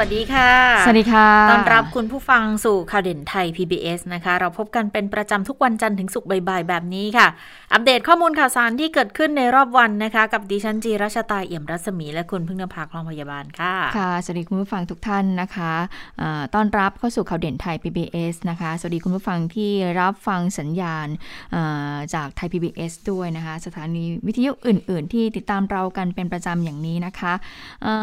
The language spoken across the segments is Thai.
วัสดีค่ะ สวัสดีค่ะ ต้อนรับคุณผู้ฟังสู่ข่าวเด่นไทย PBS นะคะ เราพบกันเป็นประจำทุกวันจันทร์ถึงศุกร์บ่ายๆ แบบนี้ค่ะ อัปเดตข้อมูลข่าวสารที่เกิดขึ้นในรอบวันนะคะ กับดิฉันจีรัชตาเอี่ยมรัศมีและคุณพึ่งนภาคลองพยาบาลค่ะ ค่ะ สวัสดีคุณผู้ฟังทุกท่านนะคะะต้อนรับเข้าสู่ข่าวเด่นไทย PBS นะคะ สวัสดีคุณผู้ฟังที่รับฟังสัญญาณจากไทย PBS ด้วยนะคะ สถานีวิทยุอื่น ๆ ที่ติดตามเรากันเป็นประจำอย่างนี้นะคะ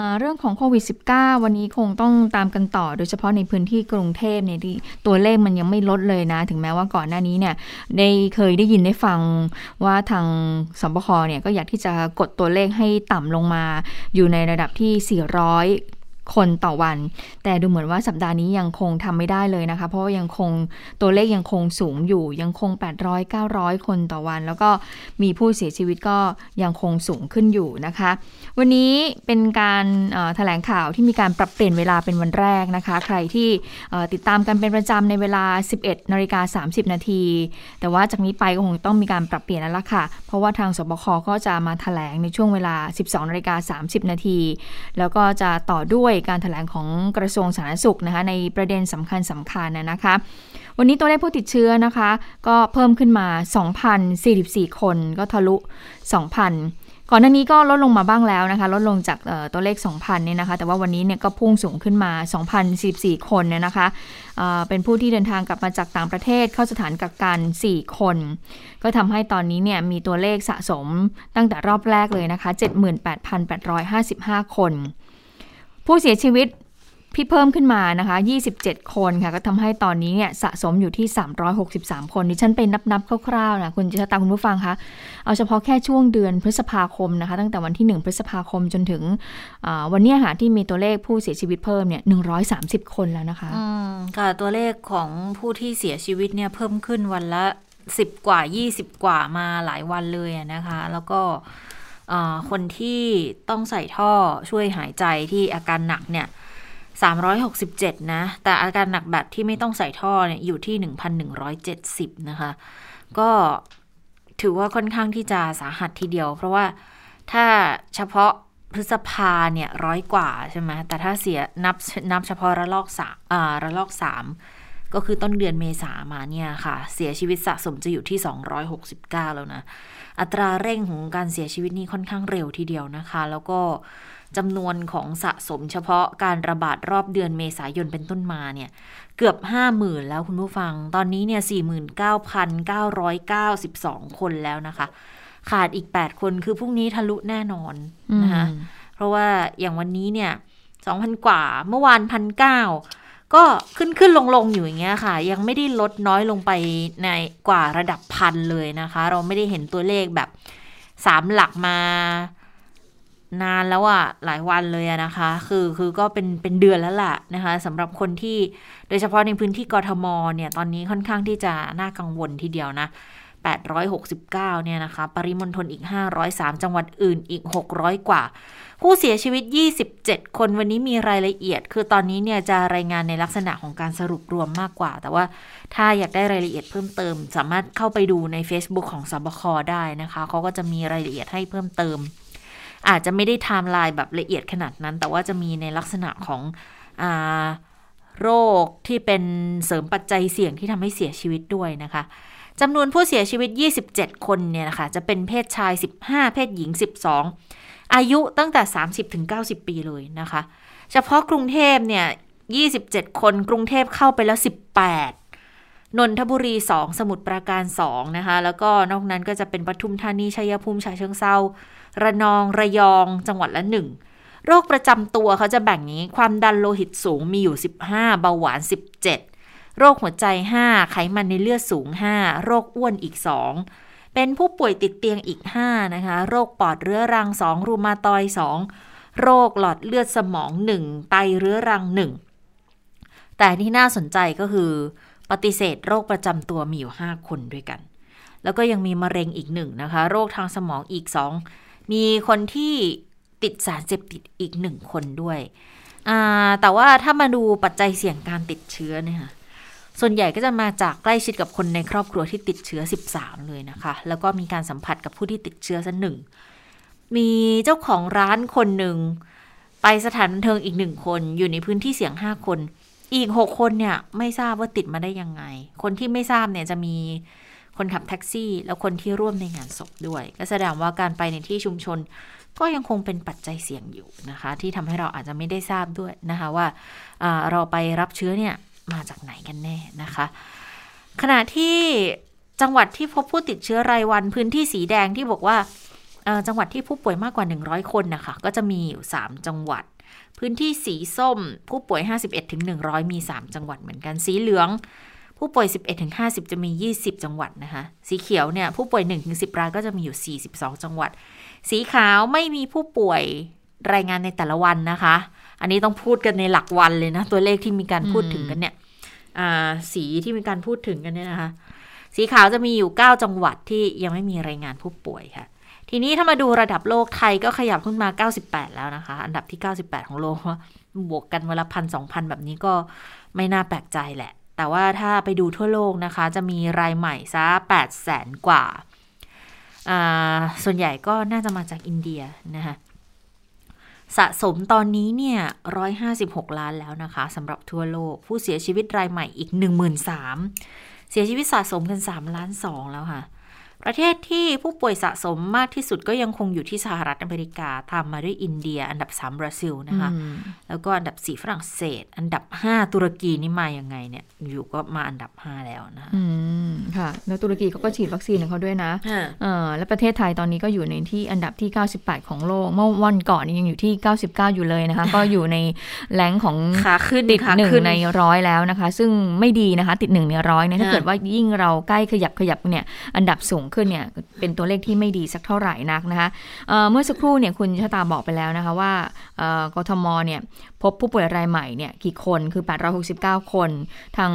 ะเรื่องของโควิด -19 วันนี้คงงต้องตามกันต่อ โดยเฉพาะในพื้นที่กรุงเทพเนี่ยที่ตัวเลขมันยังไม่ลดเลยนะ ถึงแม้ว่าก่อนหน้านี้เนี่ยได้เคยได้ยินได้ฟังว่าทางสบคเนี่ยก็อยากที่จะกดตัวเลขให้ต่ำลงมา อยู่ในระดับที่ 400 คนต่อวัน แต่ดูเหมือนว่าสัปดาห์นี้ยังคงทำไม่ได้เลยนะคะ เพราะว่ายังคงตัวเลขยังคงสูงอยู่ ยังคง 800 900 คนต่อวัน แล้วก็มีผู้เสียชีวิตก็ยังคงสูงขึ้นอยู่นะคะ วันนี้เป็นการแถลงข่าวที่มีการปรับเปลี่ยนเวลาเป็นวันแรกนะคะ ใครที่ติดตามกันเป็นประจำในเวลา 11นาฬิกา30 นาที แต่ว่าจากนี้ไปก็คงต้องมีการปรับเปลี่ยนแล้วล่ะค่ะ เพราะว่าทางสบคก็จะมาแถลงในช่วงเวลา 12นาฬิกา30 นาที แล้วก็จะต่อด้วยการถแถลงของกระทรวงสาธารณสุขนะคะในประเด็นสำคัญสำคัญนะคะ วันนี้ตัวเลขผู้ติดเชื้อนะคะ ก็เพิ่มขึ้นมา 2,044 คนก็ทะลุ 2,000 ก่อนหน้านี้ก็ลดลงมาบ้างแล้วนะคะ ลดลงจากตัวเลข 2,000เนี่ยนะคะ แต่ว่าวันนี้เนี่ยก็พุ่งสูงขึ้นมา 2,044 คนเนี่ยนะคะเป็นผู้ที่เดินทางกลับมาจากต่างประเทศเข้าสถานกักกัน 4 คน ก็ทำให้ตอนนี้เนี่ยมีตัวเลขสะสมตั้งแต่รอบแรกเลยนะคะ 78,855 คน ผู้เสียชีวิตพี่เพิ่มขึ้นมานะคะ 27 คนค่ะ ก็ทำให้ตอนนี้เนี่ยสะสมอยู่ที่ 363 คนดิฉันเป็นนับๆคร่าวๆนะคุณจิตตาคุณผู้ฟังคะ เอาเฉพาะแค่ช่วงเดือนพฤษภาคมนะคะ ตั้งแต่วันที่ 1 พฤษภาคมจนถึงวันนี้หาที่มีตัวเลขผู้เสียชีวิตเพิ่มเนี่ย 130 คนแล้วนะคะอืมค่ะตัวเลขของผู้ที่เสียชีวิตเนี่ยเพิ่มขึ้นวันละ 10 กว่า 20 กว่ามาหลายวันเลยนะคะ แล้วก็ คนที่ต้องใส่ท่อช่วยหายใจที่อาการหนักเนี่ย367 นะ แต่อาการหนักแบบที่ไม่ต้องใส่ท่อเนี่ยอยู่ที่ 1,170 นะคะ ก็ถือว่าค่อนข้างที่จะสาหัสทีเดียว เพราะว่าถ้าเฉพาะพฤษภาเนี่ยร้อยกว่าใช่ไหมแต่ถ้าเสียนับนับเฉพาะระลอกสามระลอกสามก็คือต้นเดือนเมษามาเนี่ยค่ะ เสียชีวิตสะสมจะอยู่ที่ 269 แล้วนะ อัตราเร่งของการเสียชีวิตนี่ค่อนข้างเร็วทีเดียวนะคะ แล้วก็จำนวนของสะสมเฉพาะการระบาดรอบเดือนเมษายนเป็นต้นมาเนี่ย เกือบ 50,000 แล้วคุณผู้ฟัง ตอนนี้เนี่ย 49,992 คนแล้วนะคะ ขาดอีก 8 คนคือพรุ่งนี้ทะลุแน่นอนนะคะ เพราะว่าอย่างวันนี้เนี่ย 2,000 กว่า เมื่อวาน 1 9 0 0 ก็ขึ้นขึ้นลงลงอยู่อย่างเงี้ยค่ะ ยังไม่ได้ลดน้อยลงไปในกว่าระดับพันเลยนะคะ เราไม่ได้เห็นตัวเลขแบบสามหลักมานานแล้วอะหลายวันเลยนะคะ คือคือก็เป็นเป็นเดือนแล้วล่ะนะคะสำหรับคนที่โดยเฉพาะในพื้นที่กรทมเนี่ยตอนนี้ค่อนข้างที่จะน่ากังวลทีเดียวนะ 869 เนี่ยนะคะ ปริมณฑลอีก 503 จังหวัดอื่นอีก 600 กว่า ผู้เสียชีวิต 27 คนวันนี้มีรายละเอียด คือตอนนี้เนี่ยจะรายงานในลักษณะของการสรุปรวมมากกว่า แต่ว่าถ้าอยากได้รายละเอียดเพิ่มเติม สามารถเข้าไปดูใน Facebook ของสบคได้นะคะ เขาก็จะมีรายละเอียดให้เพิ่มเติม อาจจะไม่ได้ไทม์ไลน์แบบละเอียดขนาดนั้น แต่ว่าจะมีในลักษณะของอโรคที่เป็นเสริมปัจจัยเสี่ยงที่ทำให้เสียชีวิตด้วยนะคะ จำนวนผู้เสียชีวิต 27 คนเนี่ยนะคะจะเป็นเพศชาย 15 เพศหญิง 12 อายุตั้งแต่ 30 ถึง 90 ปีเลยนะคะ เฉพาะกรุงเทพเนี่ย27 คนกรุงเทพเข้าไปแล้ว 18นนทบุรี 2 สมุทรปราการ 2 นะคะ แล้วก็นอกนั้นก็จะเป็นปทุมธานีชัยภูมิฉะเชิงเซาระนองระยองจังหวัดละ 1 โรคประจำตัวเขาจะแบ่งนี้ความดันโลหิตสูงมีอยู่ 15 เบาหวาน 17 โรคหัวใจ 5 ไขมันในเลือดสูง 5 โรคอ้วนอีก 2 เป็นผู้ป่วยติดเตียงอีก 5 นะคะ โรคปอดเรื้อรัง 2 รูมาตอย 2 โรคหลอดเลือดสมอง 1 ไตเรื้อรัง 1 แต่ที่น่าสนใจก็คือ ปฏิเสธโรคประจำตัวมีอยู่ 5 คนด้วยกัน แล้วก็ยังมีมะเร็งอีกหนึ่งนะคะ โรคทางสมองอีก 2 มีคนที่ติดสารเสพติดอีกหนึ่งคนด้วยแต่ว่าถ้ามาดูปัจจัยเสี่ยงการติดเชื้อเนี่ย ส่วนใหญ่ก็จะมาจากใกล้ชิดกับคนในครอบครัวที่ติดเชื้อ 13 เลยนะคะ แล้วก็มีการสัมผัสกับผู้ที่ติดเชื้อสักหนึ่ง มีเจ้าของร้านคนหนึ่ง ไปสถานบันเทิงอีกหนึ่งคน อยู่ในพื้นที่เสี่ยง 5 คน อีก 6 คนเนี่ยไม่ทราบว่าติดมาได้ยังไง คนที่ไม่ทราบเนี่ยจะมีคนขับแท็กซี่ แล้วคนที่ร่วมในงานศพด้วย ก็แสดงว่าการไปในที่ชุมชน ก็ยังคงเป็นปัจจัยเสี่ยงอยู่นะคะ ที่ทำให้เราอาจจะไม่ได้ทราบด้วยนะคะว่าเราไปรับเชื้อเนี่ย มาจากไหนกันแน่นะคะ ขณะที่จังหวัดที่พบผู้ติดเชื้อรายวันพื้นที่สีแดงที่บอกว่าจังหวัดที่ผู้ป่วยมากกว่า 100 คนนะคะก็จะมีอยู่ 3 จังหวัด พื้นที่สีส้ม ผู้ป่วย 51ถึง100มี 3 จังหวัดเหมือนกันสีเหลือง ผู้ป่วย 11ถึง50จะมี 20 จังหวัดนะคะสีเขียวเนี่ยผู้ป่วย1ถึง10รายก็จะมีอยู่ 42 จังหวัด สีขาวไม่มีผู้ป่วยรายงานในแต่ละวันนะคะ อันนี้ต้องพูดกันในหลักวันเลยนะ ตัวเลขที่มีการพูดถึงกันเนี่ยสีที่มีการพูดถึงกันเนี่ยนะคะ สีขาวจะมีอยู่ 9 จังหวัดที่ยังไม่มีรายงานผู้ป่วยค่ะ ทีนี้ถ้ามาดูระดับโลกไทยก็ขยับขึ้นมา 98 แล้วนะคะ อันดับที่ 98 ของโลกบวกกันวันละพันสองพันแบบนี้ก็ไม่น่าแปลกใจแหละ แต่ว่าถ้าไปดูทั่วโลกนะคะ จะมีรายใหม่ซะ8แสนกว่า ส่วนใหญ่ก็น่าจะมาจากอินเดียนะคะ สะสมตอนนี้เนี่ย 156 ล้านแล้วนะคะสำหรับทั่วโลก ผู้เสียชีวิตรายใหม่อีก 13,000เสียชีวิตสะสมกัน 3 ล้าน 2 แล้วค่ะ ประเทศที่ผู้ป่วยสะสมมากที่สุดก็ยังคงอยู่ที่สหรัฐอเมริกาตามมาด้วยอินเดีย อันดับ 3 บราซิลนะคะแล้วก็อันดับ 4 ฝรั่งเศส อันดับ 5 ตุรกีนี่มาอย่างไงเนี่ยอยู่ก็มาอันดับ 5 แล้วนะอืมค่ะ แล้วตุรกีเขาก็ฉีดวัคซีนของเขาด้วยนะเออแล้วประเทศไทยตอนนี้ก็อยู่ในที่อันดับที่ 98 ของโลก เมื่อวันก่อนยังอยู่ที่ 99 อยู่เลยนะคะ ก็อยู่ในแหลงของขาขึ้นติดหนึ่งในร้อยแล้วนะคะ ซึ่งไม่ดีนะคะ ติดหนึ่งในร้อยเนี่ยถ้าเกิดว่ายิ่งเราใกล้ขยับขยับเนี่ยอันดับสูงขึ้นเนี่ยเป็นตัวเลขที่ไม่ดีสักเท่าไหร่นักนะคะเเมื่อสักครู่เนี่ยคุณชะตาบอกไปแล้วนะคะว่ากทมเนี่ยพบผู้ป่วยรายใหม่เนี่ยกี่คนคือ 869 คน ทาง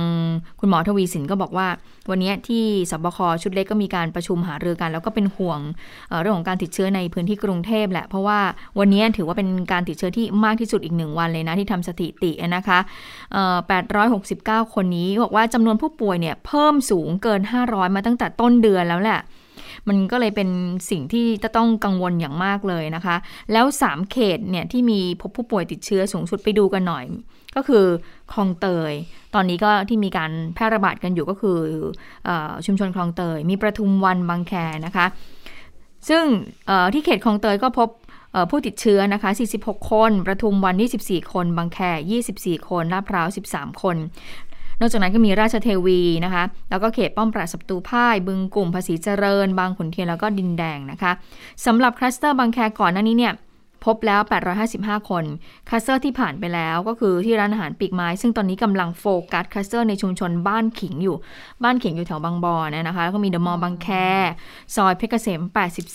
คุณหมอทวีสินก็บอกว่า วันนี้ที่สบคชุดเล็กก็มีการประชุมหารือกัน แล้วก็เป็นห่วงเรื่องของการติดเชื้อในพื้นที่กรุงเทพแหละ เพราะว่าวันนี้ถือว่าเป็นการติดเชื้อที่มากที่สุดอีกหนึ่งวันเลยนะที่ทำสถิตินะคะ869 คนนี้บอกว่าจำนวนผู้ป่วยเนี่ยเพิ่มสูงเกิน 500 มาตั้งแต่ต้นเดือนแล้วแหละ มันก็เลยเป็นสิ่งที่จะต้องกังวลอย่างมากเลยนะคะ แล้ว 3 เขตเนี่ยที่มีพบผู้ป่วยติดเชื้อสูงสุดไปดูกันหน่อย ก็คือคลองเตย ตอนนี้ก็ที่มีการแพร่ระบาดกันอยู่ก็คืออชุมชนคลองเตย มีประทุมวันบางแคนะคะ ซึ่งที่เขตคลองเตยก็พบผู้ติดเชื้อนะคะ 46 คน ประทุมวัน 24 คน บางแค 24 คน ลาดพร้าว 13 คน นอกจากนั้นก็มีราชเทวีนะคะ แล้วก็เขตป้อมปราบศัตรูพ่าย บึงกุ่มภาษีเจริญ บางขุนเทียนแล้วก็ดินแดงนะคะสำหรับคลัสเตอร์บางแคก่อนหน้านี้เนี่ยพบแล้ว 855 คนคลัสเตอร์ที่ผ่านไปแล้วก็คือที่ร้านอาหารปีกไม้ ซึ่งตอนนี้กำลังโฟกัสคลัสเตอร์ในชุมชนบ้านขิงอยู่ บ้านขิงอยู่แถวบางบอนนะคะ แล้วก็มีเดอะมอลล์บางแค ซอยเพชรเกษม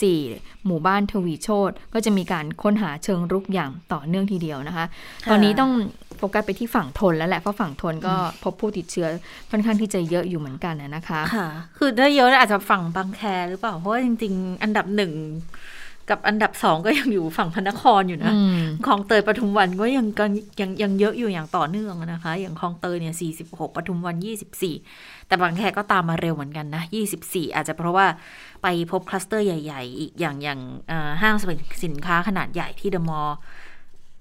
84 หมู่บ้านทวีโชตก็จะมีการค้นหาเชิงรุกอย่างต่อเนื่องทีเดียวนะคะ ตอนนี้ต้องโฟกัสไปที่ฝั่งทนแล้วแหละเพราะฝั่งทนก็พบผู้ติดเชื้อค่อนข้างที่จะเยอะอยู่เหมือนกันนะคะค่ะ คือถ้าเยอะอาจจะฝั่งบางแคหรือเปล่าเพราะว่าจริง ๆ อันดับหนึ่งกับอันดับสองก็ยังอยู่ฝั่งพระนครอยู่นะคลองเตยปทุมวันก็ยังยังยังเยอะอยู่อย่างต่อเนื่องนะคะ อย่างคลองเตยเนี่ยสี่สิบหกปทุมวันยี่สิบสี่แต่บางแคก็ตามมาเร็วเหมือนกันนะยี่สิบสี่อาจจะเพราะว่าไปพบคลัสเตอร์ใหญ่ ๆ อีกอย่างอย่างห้างสรรพสินค้าขนาดใหญ่ที่เดอะมอลล์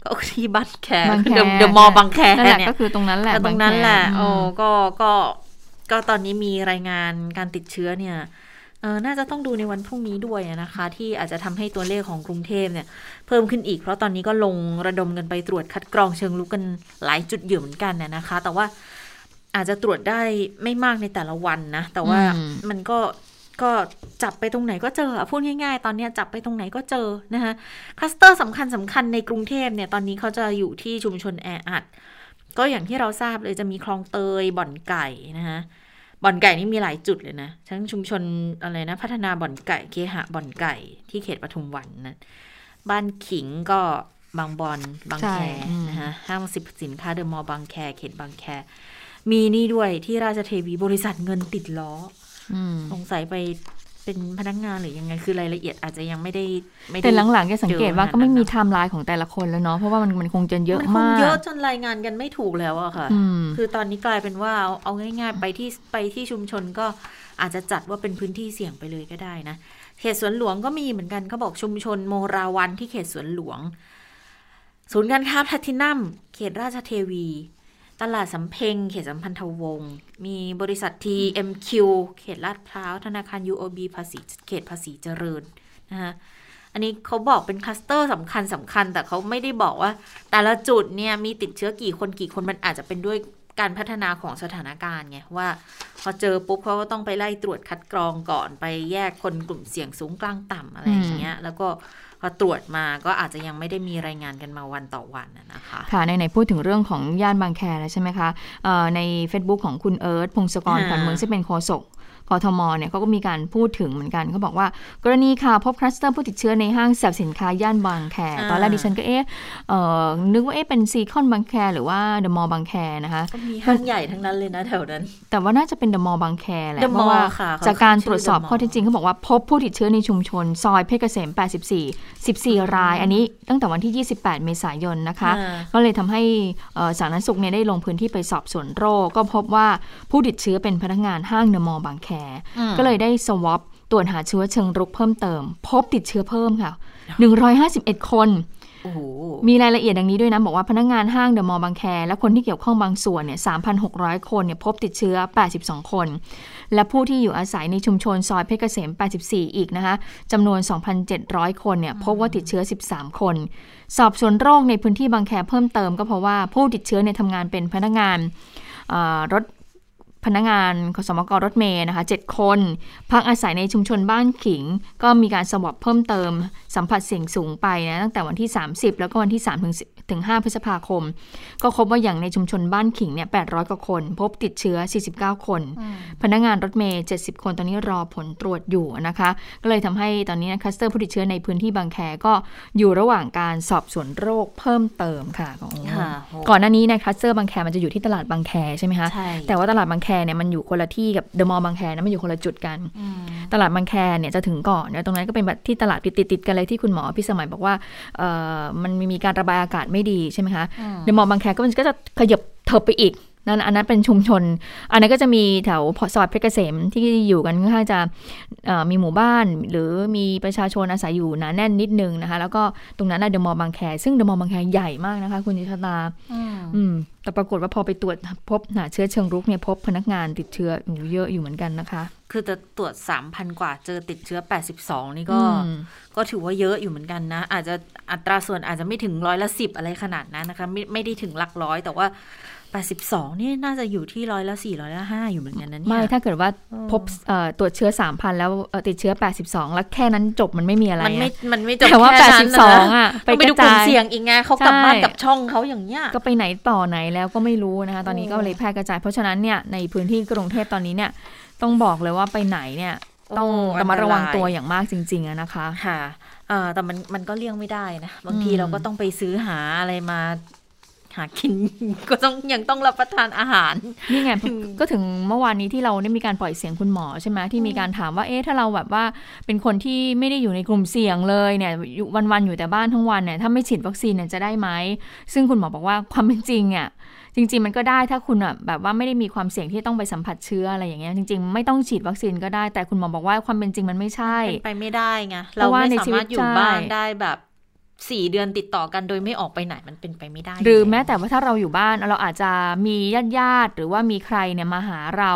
ก็ที่บางแคเดอะมอลล์บางแคเนี่ยก็คือตรงนั้นแหละตรงนั้นแหละโอ้ก็ก็ก็ตอนนี้มีรายงานการติดเชื้อเนี่ยเออน่าจะต้องดูในวันพรุ่งนี้ด้วยนะคะ ที่อาจจะทำให้ตัวเลขของกรุงเทพเนี่ย เพิ่มขึ้นอีก เพราะตอนนี้ก็ลงระดมกันไปตรวจคัดกรองเชิงรุกกันหลายจุดอยู่เหมือนกันนะคะ แต่ว่าอาจจะตรวจได้ไม่มากในแต่ละวันนะ แต่ว่ามันก็ ก็จับไปตรงไหนก็เจอพูดง่ายๆ ตอนนี้จับไปตรงไหนก็เจอนะคะคลัสเตอร์สำคัญสำคัญในกรุงเทพเนี่ยตอนนี้เขาจะอยู่ที่ชุมชนแออัด ก็อย่างที่เราทราบเลยจะมีคลองเตยบ่อนไก่นะคะบ่อนไก่นี่มีหลายจุดเลยนะ ทั้งชุมชนอะไรนะ พัฒนาบ่อนไก่เคหะบ่อนไก่ที่เขตปทุมวันนะบ้านขิงก็บางบอนบางแคนะคะห้างสรรพสินค้าเดอะมอลล์บางแคเขตบางแค มีนี่ด้วยที่ราชเทวีบริษัทเงินติดล้อ สงสัยไปเป็นพนักงานหรือยังไงคือรายละเอียดอาจจะยังไม่ได้ไม่ได้แต่หลังๆแกสังเกตว่าก็ไม่มีเจอไทม์ไลน์ของแต่ละคนแล้วเนาะเพราะว่ามันมันคงจะเยอะมันคงมากเยอะจนรายงานกันไม่ถูกแล้วอะค่ะอืมคือตอนนี้กลายเป็นว่าเอาเอาง่าย ๆ ไปที่ไปที่ชุมชนก็อาจจะจัดว่าเป็นพื้นที่เสี่ยงไปเลยก็ได้นะเขตสวนหลวงก็มีเหมือนกันเขาบอกชุมชนโมราวันที่เขตสวนหลวง ศูนย์การค้าแพลทินัมเขตราชเทวี ตลาดสำเพ็งเขตสัมพันธวงศ์มีบริษัท TMQ เขตลาดพร้าว ธนาคาร UOB ภาษีเขตภาษีเจริญนะคะอันนี้เขาบอกเป็นคลัสเตอร์สำคัญสำคัญ แต่เขาไม่ได้บอกว่า แต่ละจุดเนี่ยมีติดเชื้อกี่คนกี่คนมันอาจจะเป็นด้วย การพัฒนาของสถานการณ์ไงว่า พอเจอปุ๊บเขาก็ต้องไปไล่ตรวจคัดกรองก่อนไปแยกคนกลุ่มเสี่ยงสูงกลางต่ำอะไรอย่างเงี้ย แล้วก็พอตรวจมาก็อาจจะยังไม่ได้มีรายงานกันมาวันต่อวันนะนะคะค่ะในไหนๆพูดถึงเรื่องของย่านบางแคแล้วใช่ไหมคะเอ่อใน Facebook ของคุณเอิร์ธพงศกรค่ะขวัญเมืองซึ่งเป็นโฆษก กทมเนี่ยเขาก็มีการพูดถึงเหมือนกันเขาบอกว่า กรณีค่ะพบคลัสเตอร์ผู้ติดเชื้อในห้างสรรพสินค้าย่านบางแคตอนแรกดิฉันก็เอ๊ะเอ่อนึกว่าเอ๊ะเป็นซีคอนบางแคหรือว่าเดอะมอลล์บางแคนะคะก็มีห้างใหญ่ทั้งนั้นเลยนะแถวนั้น แต่ว่าน่าจะเป็นเดอะมอลล์บางแคแหละ The เพราะว่า Mall ค่ะเขาจากการขึ้นชื่อตรวจสอบ The Mall ข้อเท็จจริงเขาบอกว่าพบผู้ติดเชื้อในชุมชน ซอยเพชรเกษม 84 14 ราย อันนี้ตั้งแต่วันที่ 28 เมษายนนะคะอ่าก็เลยทำให้เอ่อสาธารณสุขเนี่ยได้ลงพื้นที่ไปสอบสวนโรค ก็พบว่าผู้ติดเชื้อเป็นพนักงานห้างเดอะมอลล์บางแคก็เลยได้สวอปตรวจหาเชื้อเชิงรุกเพิ่มเติม พบติดเชื้อเพิ่มค่ะ 151 คนโอ้โหมีรายละเอียดดังนี้ด้วยนะ บอกว่าพนักงานห้างเดอะมอลล์บางแค และคนที่เกี่ยวข้องบางส่วนเนี่ย 3,600 คนเนี่ยพบติดเชื้อ 82 คน และผู้ที่อยู่อาศัยในชุมชนซอยเพชรเกษม 84 อีกนะคะจำนวน 2,700 คนเนี่ยพบว่าติดเชื้อ 13 คน สอบสวนโรคในพื้นที่บางแคเพิ่มเติมก็เพราะว่าผู้ติดเชื้อเนี่ยทำงานเป็นพนักงานเอ่อรถ พนักงานขสมกรถเมย์นะคะ7คน พักอาศัยในชุมชนบ้านขิง ก็มีการ swab เพิ่มเติมสัมผัสเสี่ยงสูงไปนะตั้งแต่วันที่ 30 แล้วก็วันที่3ถึง ถึง 5 พฤษภาคม ก็พบว่าอย่างในชุมชนบ้านขิงเนี่ย800 กว่าคน พบติดเชื้อ 49 คน พนักงานรถเมล์ 70 คนตอนนี้รอผลตรวจอยู่นะคะ ก็เลยทำให้ตอนนี้นะคลัสเตอร์ผู้ติดเชื้อในพื้นที่บางแคก็อยู่ระหว่างการสอบสวนโรคเพิ่มเติมค่ะโอ้ค่ะก่อนหน้านี้ในคลัสเตอร์บางแคมันจะอยู่ที่ตลาดบางแคใช่ไหมคะใช่แต่ว่าตลาดบางแคเนี่ยมันอยู่คนละที่กับเดอะมอลล์บางแคนะมันอยู่คนละจุดกันอืมตลาดบางแคเนี่ยจะถึงก่อนแล้วตรงนั้นก็เป็นแบบที่ตลาดติดติดๆกันเลยที่คุณหมอพี่สมัยบอกว่าเอ่อมันมีการระบายอากาศไม่ดีใช่ไหมคะอืมเดอะมอลล์บางแคก็มันก็จะขยับเถิบไปอีก นั่นอันนั้นเป็นชุมชน อันนั้นก็จะมีแถวซอยเพชรเกษมที่อยู่กันค่อนข้างจะเอ่อมีหมู่บ้าน หรือมีประชาชนอาศัยอยู่หนาแน่นนิดนึงนะคะ แล้วก็ตรงนั้นน่ะเดอะมอลล์บางแคซึ่งเดอะมอลล์บางแคใหญ่มากนะคะ คุณจิตตาอืมอืมแต่ปรากฏว่าพอไปตรวจพบหาเชื้อเชิงรุกเนี่ยพบพนักงานติดเชื้อโอ้โหเยอะอยู่เหมือนกันนะคะ คือจะตรวจ 3,000 กว่าเจอติดเชื้อ 82 นี่ก็อืมก็ถือว่าเยอะอยู่เหมือนกันนะ อาจจะอัตราส่วนอาจจะไม่ถึงร้อยละสิบอะไรขนาดนั้นนะคะ ไม่ไม่ได้ถึงหลักร้อยแต่ว่า 82นี่น่าจะอยู่ที่ร้อยละสี่ร้อยละห้าอยู่เหมือนกันนะเนี่ยไม่ ถ้าเกิดว่าอืมพบเอ่อตรวจเชื้อ 3,000 แล้วเอ่อติดเชื้อ 82 แล้วแค่นั้นจบมันไม่มีอะไร มันไม่อะมันไม่จบแต่ว่าแค่นั้นนะ82 อะต้องไปดูกลุ่มเสี่ยงอีกไงเขากลับใช่บ้านกับช่องเขาอย่างเงี้ยก็ไปไหนต่อไหนแล้วก็ไม่รู้นะคะ ตอนนี้ก็โอ้เลยแพร่กระจายเพราะฉะนั้นเนี่ยในพื้นที่กรุงเทพตอนนี้เนี่ยต้องบอกเลยว่าไปไหนเนี่ยต้องโระมัดระวังอันตายตัวอย่างมากจริงๆอะนะคะค่ะเอ่อแต่มันมันก็เลี่ยงไม่ได้นะ บางทีอืมเราก็ต้องไปซื้อหาอะไรมา หากินก็ต้องยังต้องรับประทานอาหาร นี่ไงก็ถึงเมื่อวานนี้ที่เราได้มีการปล่อยเสียงคุณหมอใช่ไหมที่มีการถามว่าเอ๊ะถ้าเราแบบว่าเป็นคนที่ไม่ได้อยู่ในกลุ่มเสี่ยงเลยเนี่ยอยู่วันๆอยู่แต่บ้านทั้งวันเนี่ยถ้าไม่ฉีดวัคซีนเนี่ยจะได้ไหมซึ่งคุณหมอบอกว่าความเป็นจริงอะจริง ๆ มันก็ได้ถ้าคุณอะแบบว่าไม่ได้มีความเสี่ยงที่ต้องไปสัมผัสเชื้ออะไรอย่างเงี้ยจริง ๆ ไม่ต้องฉีดวัคซีนก็ได้แต่คุณหมอบอกว่าความเป็นจริงมันไม่ใช่เป็นไปไม่ได้ไงเพเราราะว่าไม่ในสาชีวิมาตรถอยู่บ้านใช่ได้แบบ สี่เดือนติดต่อกันโดยไม่ออกไปไหนมันเป็นไปไม่ได้ หรืออยู่ล้วแม้แต่ว่าถ้าเราอยู่บ้านเราอาจจะมีญาติญาติๆหรือว่ามีใครเนี่ยมาหาเรา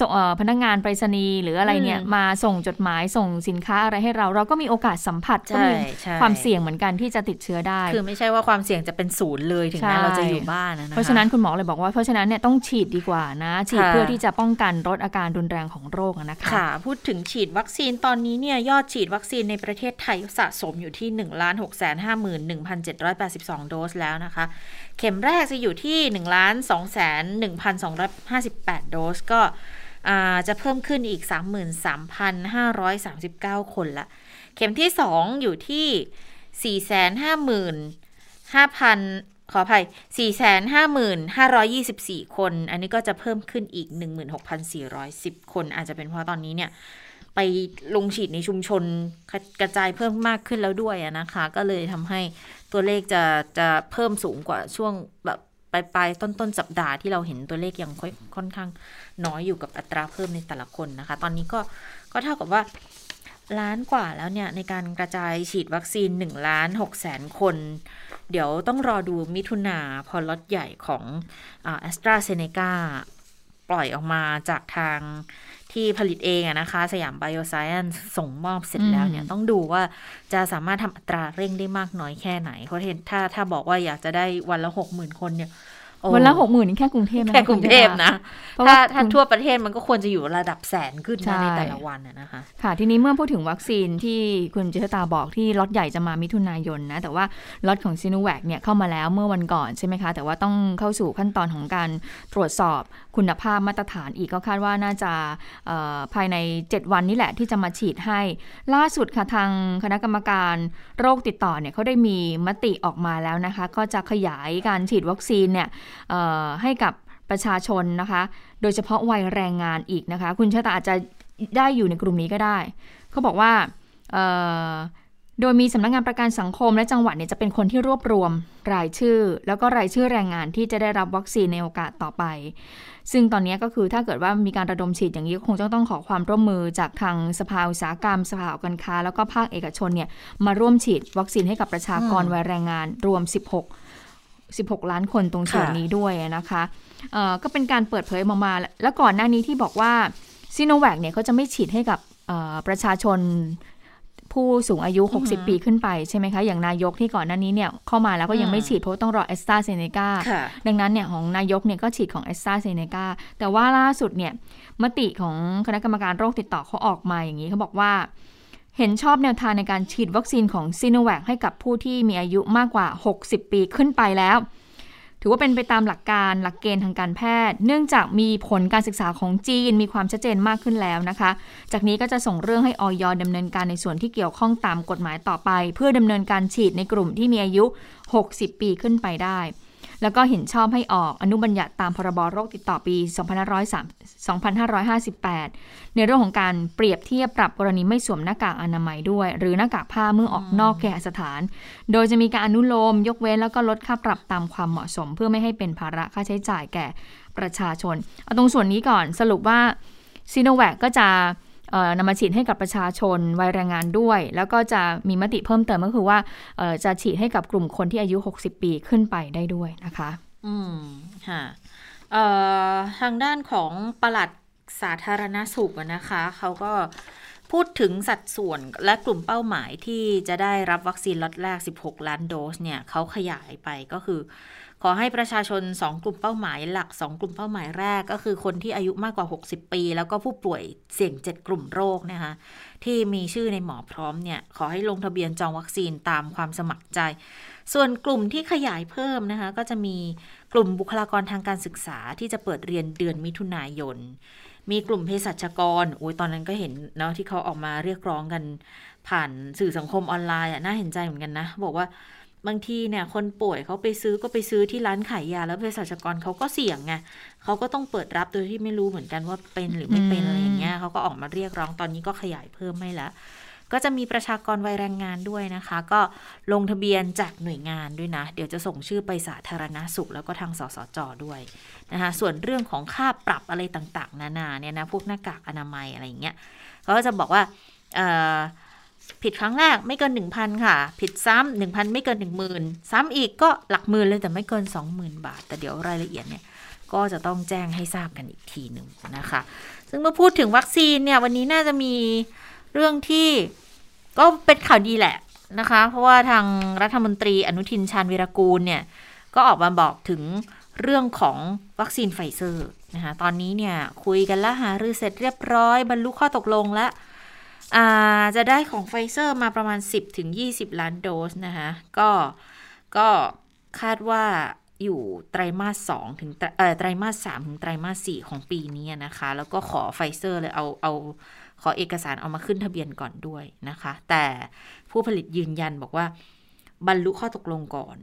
ส่งเอ่อพนักงานไปรษณีย์หรืออะไรเนี่ยอืมมาส่งจดหมายส่งสินค้าอะไรให้เรา เราก็มีโอกาสสัมผัสก็ใช่มีใช่ความเสี่ยงเหมือนกันที่จะติดเชื้อได้ คือไม่ใช่ว่าความเสี่ยงจะเป็นศูนย์เลยถึงแม้ใช่เราจะอยู่บ้านนะนะคะเพราะฉะนั้นคุณหมอเลยบอกว่าเพราะฉะนั้นเนี่ยต้องฉีดดีกว่านะ ฉีดค่ะเพื่อที่จะป้องกันลดอาการรุนแรงของโรคอะนะคะค่ะ พูดถึงฉีดวัคซีนตอนนี้เนี่ยยอดฉีดวัคซีนในประเทศไทยสะสมอยู่ที่1 6 5 1 782โดสแล้วนะคะ เข็มแรกจะอยู่ที่1 2 1 258 โดส ก็จะเพิ่มขึ้นอีก 33,539 คนละ เข็มที่ 2 อยู่ที่ 455,500ขออภัย 455,524 คน อันนี้ก็จะเพิ่มขึ้นอีก 16,410 คน อาจจะเป็นเพราะตอนนี้เนี่ย ไปลงฉีดในชุมชนกระจายเพิ่มมากขึ้นแล้วด้วยนะคะ ก็เลยทำให้ตัวเลขจะจะเพิ่มสูงกว่าช่วงแบบปลายปลายต้นต้นสัปดาห์ที่เราเห็นตัวเลขยังค่อนข้างน้อยอยู่กับอัตราเพิ่มในแต่ละคนนะคะ ตอนนี้ก็ก็เท่ากับว่าล้านกว่าแล้วเนี่ย ในการกระจายฉีดวัคซีน1ล้าน6แสนคน เดี๋ยวต้องรอดูมิถุนาพอล็อตใหญ่ของแอสตราเซเนกาปล่อยออกมาจากทาง ที่ผลิตเองนะคะ สยามไบโอไซเอนซ์ส่งมอบเสร็จแล้วเนี่ยต้องดูว่าจะสามารถทำอัตราเร่งได้มากน้อยแค่ไหน เพราะถ้าถ้าบอกว่าอยากจะได้วันละหกหมื่นคนเนี่ย วันละหกหมื่นนี่แค่กรุงเทพแค่กรุงเทพนะ ถ้าถ้าทั่วประเทศมันก็ควรจะอยู่ระดับแสนขึ้นในแต่ละวันนะคะ ค่ะ ทีนี้เมื่อพูดถึงวัคซีนที่คุณเจษฎาบอกที่ล็อตใหญ่จะมามิถุนายนนะ แต่ว่าล็อตของซีโนแวคเนี่ยเข้ามาแล้วเมื่อวันก่อนใช่ไหมคะ แต่ว่าต้องเข้าสู่ขั้นตอนของการตรวจสอบคุณภาพมาตรฐานอีกก็คาดว่าน่าจะภายใน 7 วันนี้แหละที่จะมาฉีดให้ ล่าสุดค่ะทางคณะกรรมการโรคติดต่อเนี่ยเขาได้มีมติออกมาแล้วนะคะ ก็จะขยายการฉีดวัคซีนเนี่ยให้กับประชาชนนะคะ โดยเฉพาะวัยแรงงานอีกนะคะ คุณเจษฎาอาจจะได้อยู่ในกลุ่มนี้ก็ได้ เขาบอกว่าโดยมีสำนักงงานประกันสังคมและจังหวัดเนี่ยจะเป็นคนที่รวบรวมรายชื่อ แล้วก็รายชื่อแรงงานที่จะได้รับวัคซีนในโอกาสต่อไป ซึ่งตอนนี้ก็คือถ้าเกิดว่ามีการระดมฉีดอย่างนี้คงจะต้องขอความร่วมมือจากทางสภาอุตสาหกรรม สภาอการค้า แล้วก็ภาคเอกชนเนี่ยมาร่วมฉีดวัคซีนให้กับประชากรวัยแรงงานรวม 16 16 ล้านคนตรงส่วนนี้ด้วยนะคะก็เป็นการเปิดเผยมามา แล้วก่อนหน้านี้ที่บอกว่าซีโนแวคเนี่ยเขาจะไม่ฉีดให้กับประชาชนผู้สูงอายุ 60 ปีขึ้นไปใช่ไหมคะ อย่างนายกที่ก่อนหน้านี้เนี่ยเข้ามาแล้วก็ยังไม่ฉีดเพราะต้องรอแอสตราเซเนกาดังนั้นเนี่ยของนายกเนี่ยก็ฉีดของแอสตราเซเนกาแต่ว่าล่าสุดเนี่ยมติของคณะกรรมการโรคติดต่อเขาออกมาอย่างนี้เขาบอกว่า เห็นชอบแนวทางในการฉีดวัคซีนของซีโนแวคให้กับผู้ที่มีอายุมากกว่า 60 ปีขึ้นไปแล้ว ถือว่าเป็นไปตามหลักการหลักเกณฑ์ทางการแพทย์ เนื่องจากมีผลการศึกษาของจีนมีความชัดเจนมากขึ้นแล้วนะคะ จากนี้ก็จะส่งเรื่องให้ออยดำเนินการในส่วนที่เกี่ยวข้องตามกฎหมายต่อไป เพื่อดำเนินการฉีดในกลุ่มที่มีอายุ 60 ปีขึ้นไปได้ แล้วก็เห็นชอบให้ออกอนุบัญญัติตามพรบโรคติดต่อปี 2558 ในเรื่องของการเปรียบเทียบปรับกรณีไม่สวมหน้ากากอนามัยด้วย หรือหน้ากากผ้าเมื่อออกนอกแก่สถาน โดยจะมีการอนุโลมยกเว้นแล้วก็ลดค่าปรับตามความเหมาะสม เพื่อไม่ให้เป็นภาระค่าใช้จ่ายแก่ประชาชน เอาตรงส่วนนี้ก่อนสรุปว่าซีโนแวคก็จะ นำมาฉีดให้กับประชาชนวัยแรงงานด้วย แล้วก็จะมีมติเพิ่มเติมก็คือว่าจะฉีดให้กับกลุ่มคนที่อายุ 60 ปีขึ้นไปได้ด้วยนะคะ อืมค่ะทางด้านของปลัดสาธารณสุขนะคะ เขาก็พูดถึงสัดส่วนและกลุ่มเป้าหมายที่จะได้รับวัคซีนล็อตแรก 16 ล้านโดสเนี่ยเขาขยายไปก็คือ ขอให้ประชาชน 2 กลุ่มเป้าหมายหลัก 2 กลุ่มเป้าหมายแรก ก็คือคนที่อายุมากกว่า 60 ปี แล้วก็ผู้ป่วยเสี่ยง 7 กลุ่มโรคนะคะที่มีชื่อในหมอพร้อมเนี่ยขอให้ลงทะเบียนจองวัคซีนตามความสมัครใจ ส่วนกลุ่มที่ขยายเพิ่มนะคะก็จะมีกลุ่มบุคลากรทางการศึกษาที่จะเปิดเรียนเดือนมิถุนายน มีกลุ่มเภสัชกรโอ้ยตอนนั้นก็เห็นเนาะที่เขาออกมาเรียกร้องกันผ่านสื่อสังคมออนไลน์อะน่าเห็นใจเหมือนกันนะ บอกว่า บางทีเนี่ยคนป่วยเขาไปซื้อก็ไปซื้อที่ร้านขายยา แล้วเภสัชกรเขาก็เสี่ยงไงเขาก็ต้องเปิดรับโดยที่ไม่รู้เหมือนกันว่าเป็นหรือไม่เป็นอะไรอย่างเงี้ยเขาก็ออกมาเรียกร้องตอนนี้ก็ขยายเพิ่มไม่ละก็จะมีประชากรวัยแรงงานด้วยนะคะ ก็ลงทะเบียนจากหน่วยงานด้วยนะ เดี๋ยวจะส่งชื่อไปสาธารณาสุขแล้วก็ทางสสจด้วยนะคะส่วนเรื่องของค่าปรับอะไรต่างๆ นานาเนี่ยนะพวกหน้ากากอนามัยอะไรอย่างเงี้ยเขาก็จะบอกว่า ผิดครั้งแรกไม่เกินหนึ่งพันค่ะ ผิดซ้ำหนึ่งพันไม่เกินหนึ่งหมื่นซ้ำอีกก็หลักหมื่นเลยแต่ไม่เกินสองหมื่นบาท แต่เดี๋ยวรายละเอียดเนี่ยก็จะต้องแจ้งให้ทราบกันอีกทีหนึ่งนะคะ ซึ่งเมื่อพูดถึงวัคซีนเนี่ยวันนี้น่าจะมีเรื่องที่ก็เป็นข่าวดีแหละนะคะ เพราะว่าทางรัฐมนตรีอนุทินชาญวีรกูลเนี่ยก็ออกมาบอกถึงเรื่องของวัคซีนไฟเซอร์นะคะ ตอนนี้เนี่ยคุยกันแล้วหารือเสร็จเรียบร้อย บรรลุข้อตกลงแล้ว จะได้ของไฟเซอร์มาประมาณ 10ถึง20 ล้านโดสนะคะก็ก็คาดว่าอยู่ไตรมาส2ถึงไตรมาส3ถึงไตรมาส4ของปีนี้นะคะ แล้วก็ขอไฟเซอร์เลยเอาเอาขอเอกสารเอามาขึ้นทะเบียนก่อนด้วยนะคะ แต่ผู้ผลิตยืนยันบอกว่าบรรลุข้อตกลงก่อน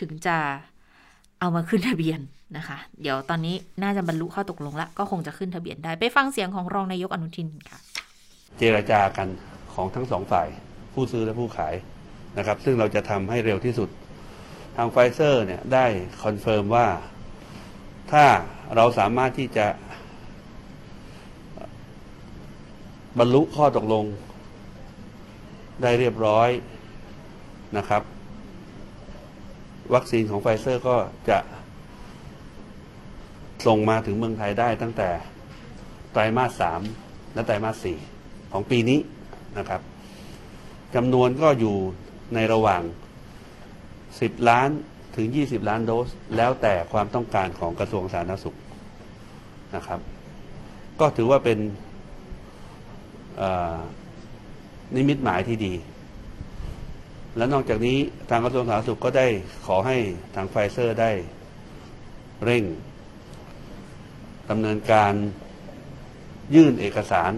ถึงจะเอามาขึ้นทะเบียนนะคะ เดี๋ยวตอนนี้น่าจะบรรลุข้อตกลงแล้วก็คงจะขึ้นทะเบียนได้ไปฟังเสียงของรองนายกอนุทินค่ะ เจรจากันของทั้งสองฝ่าย ผู้ซื้อและผู้ขายนะครับ ซึ่งเราจะทำให้เร็วที่สุด ทางไฟเซอร์เนี่ยได้ confirm ว่า ถ้าเราสามารถที่จะบรรลุข้อตกลงได้เรียบร้อยนะครับ วัคซีนของไฟเซอร์ก็จะส่งมาถึงเมืองไทยได้ตั้งแต่ไตรมาสสามและไตรมาสสี่ ของปีนี้นะครับจำนวนก็อยู่ในระหว่าง 10 ล้านถึง 20 ล้านโดส แล้วแต่ความต้องการของกระทรวงสาธารณสุขนะครับ ก็ถือว่าเป็นนิมิตหมายที่ดี และนอกจากนี้ทางกระทรวงสาธารณสุขก็ได้ขอให้ทางไฟเซอร์ได้เร่งดำเนินการยื่นเอกสาร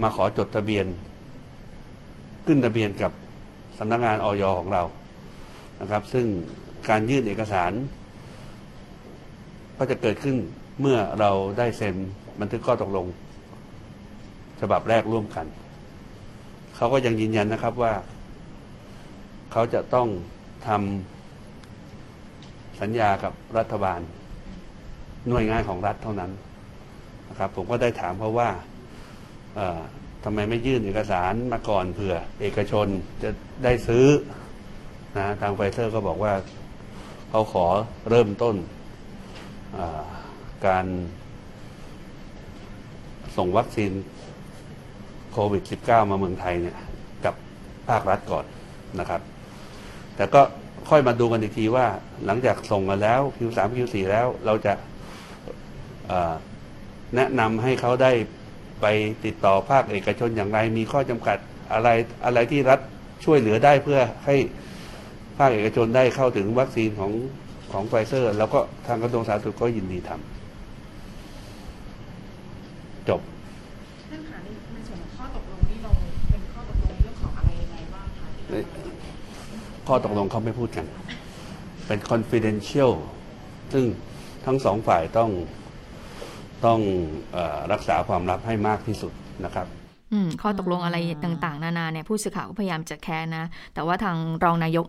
มาขอจดทะเบียน ขึ้นทะเบียนกับสำนักงานออยของเรานะครับ ซึ่งการยื่นเอกสาร ก็จะเกิดขึ้นเมื่อเราได้เซ็นบันทึกข้อตกลง ฉบับแรกร่วมกัน เขาก็ยังยืนยันนะครับว่า เขาจะต้องทำสัญญากับรัฐบาล หน่วยงานของรัฐเท่านั้นนะครับ ผมก็ได้ถามเขาว่า ทำไมไม่ยื่นเอกสารมาก่อนเผื่อ เอกชนจะได้ซื้อนะทางไฟเซอร์ก็บอกว่าเขาขอเริ่มต้นการส่งวัคซีนโควิด -19 มาเมืองไทยเนี่ยกับภาครัฐก่อนนะครับ แต่ก็ค่อยมาดูกันอีกทีว่า หลังจากส่งมาแล้ว Q3 Q4 แล้วเราจะแนะนำให้เขาได้ ไปติดต่อภาคเอกชนอย่างไร มีข้อจำกัดอะไรอะไรที่รัฐช่วยเหลือได้เพื่อให้ภาคเอกชนได้เข้าถึงวัคซีนของของไฟเซอร์ แล้วก็ทางกระทรวงสาธารณสุขก็ยินดีทำจบท่านคะในส่วนของข้อตกลงนี่เราเป็นข้อตกลงเรื่องของอะไรยังไงบ้างคะข้อตกลงเขาไม่พูดกัน เป็น confidential ซึ่งทั้งสองฝ่ายต้อง ต้องอรักษาความลับให้มากที่สุดนะครับข้อตกลงอะไรต่างๆ นานาเนี่ยผู้สื่อข่าวก็พยายามจะแคร์นะ แต่ว่าทางรองนายก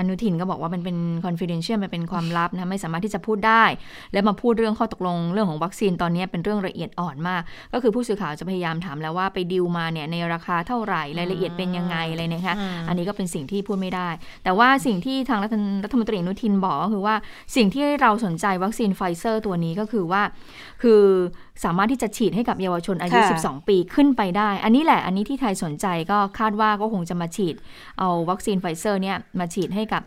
อนุทินก็บอกว่ามันเป็น confidential มันเป็นความลับนะไม่สามารถที่จะพูดได้ และมาพูดเรื่องข้อตกลงเรื่องของวัคซีนตอนนี้เป็นเรื่องละเอียดอ่อนมาก ก็คือผู้สื่อข่าวจะพยายามถามแล้วว่าไปดิวมาเนี่ยในราคาเท่าไหร่รายละเอียดเป็นยังไงอะไรนะคะอันนี้ก็เป็นสิ่งที่พูดไม่ได้ แต่ว่าสิ่งที่ทางรัฐมนตรีอนุทินบอกก็คือว่าสิ่งที่เราสนใจวัคซีนไฟเซอร์ตัวนี้ก็คือว่า คือ สามารถที่จะฉีดให้กับเยาวชนอายุ 12 ปีขึ้นไปได้ อันนี้แหละ อันนี้ที่ไทยสนใจก็คาดว่าก็คงจะมาฉีด เอาวัคซีนไฟเซอร์เนี่ยมาฉีดให้กับ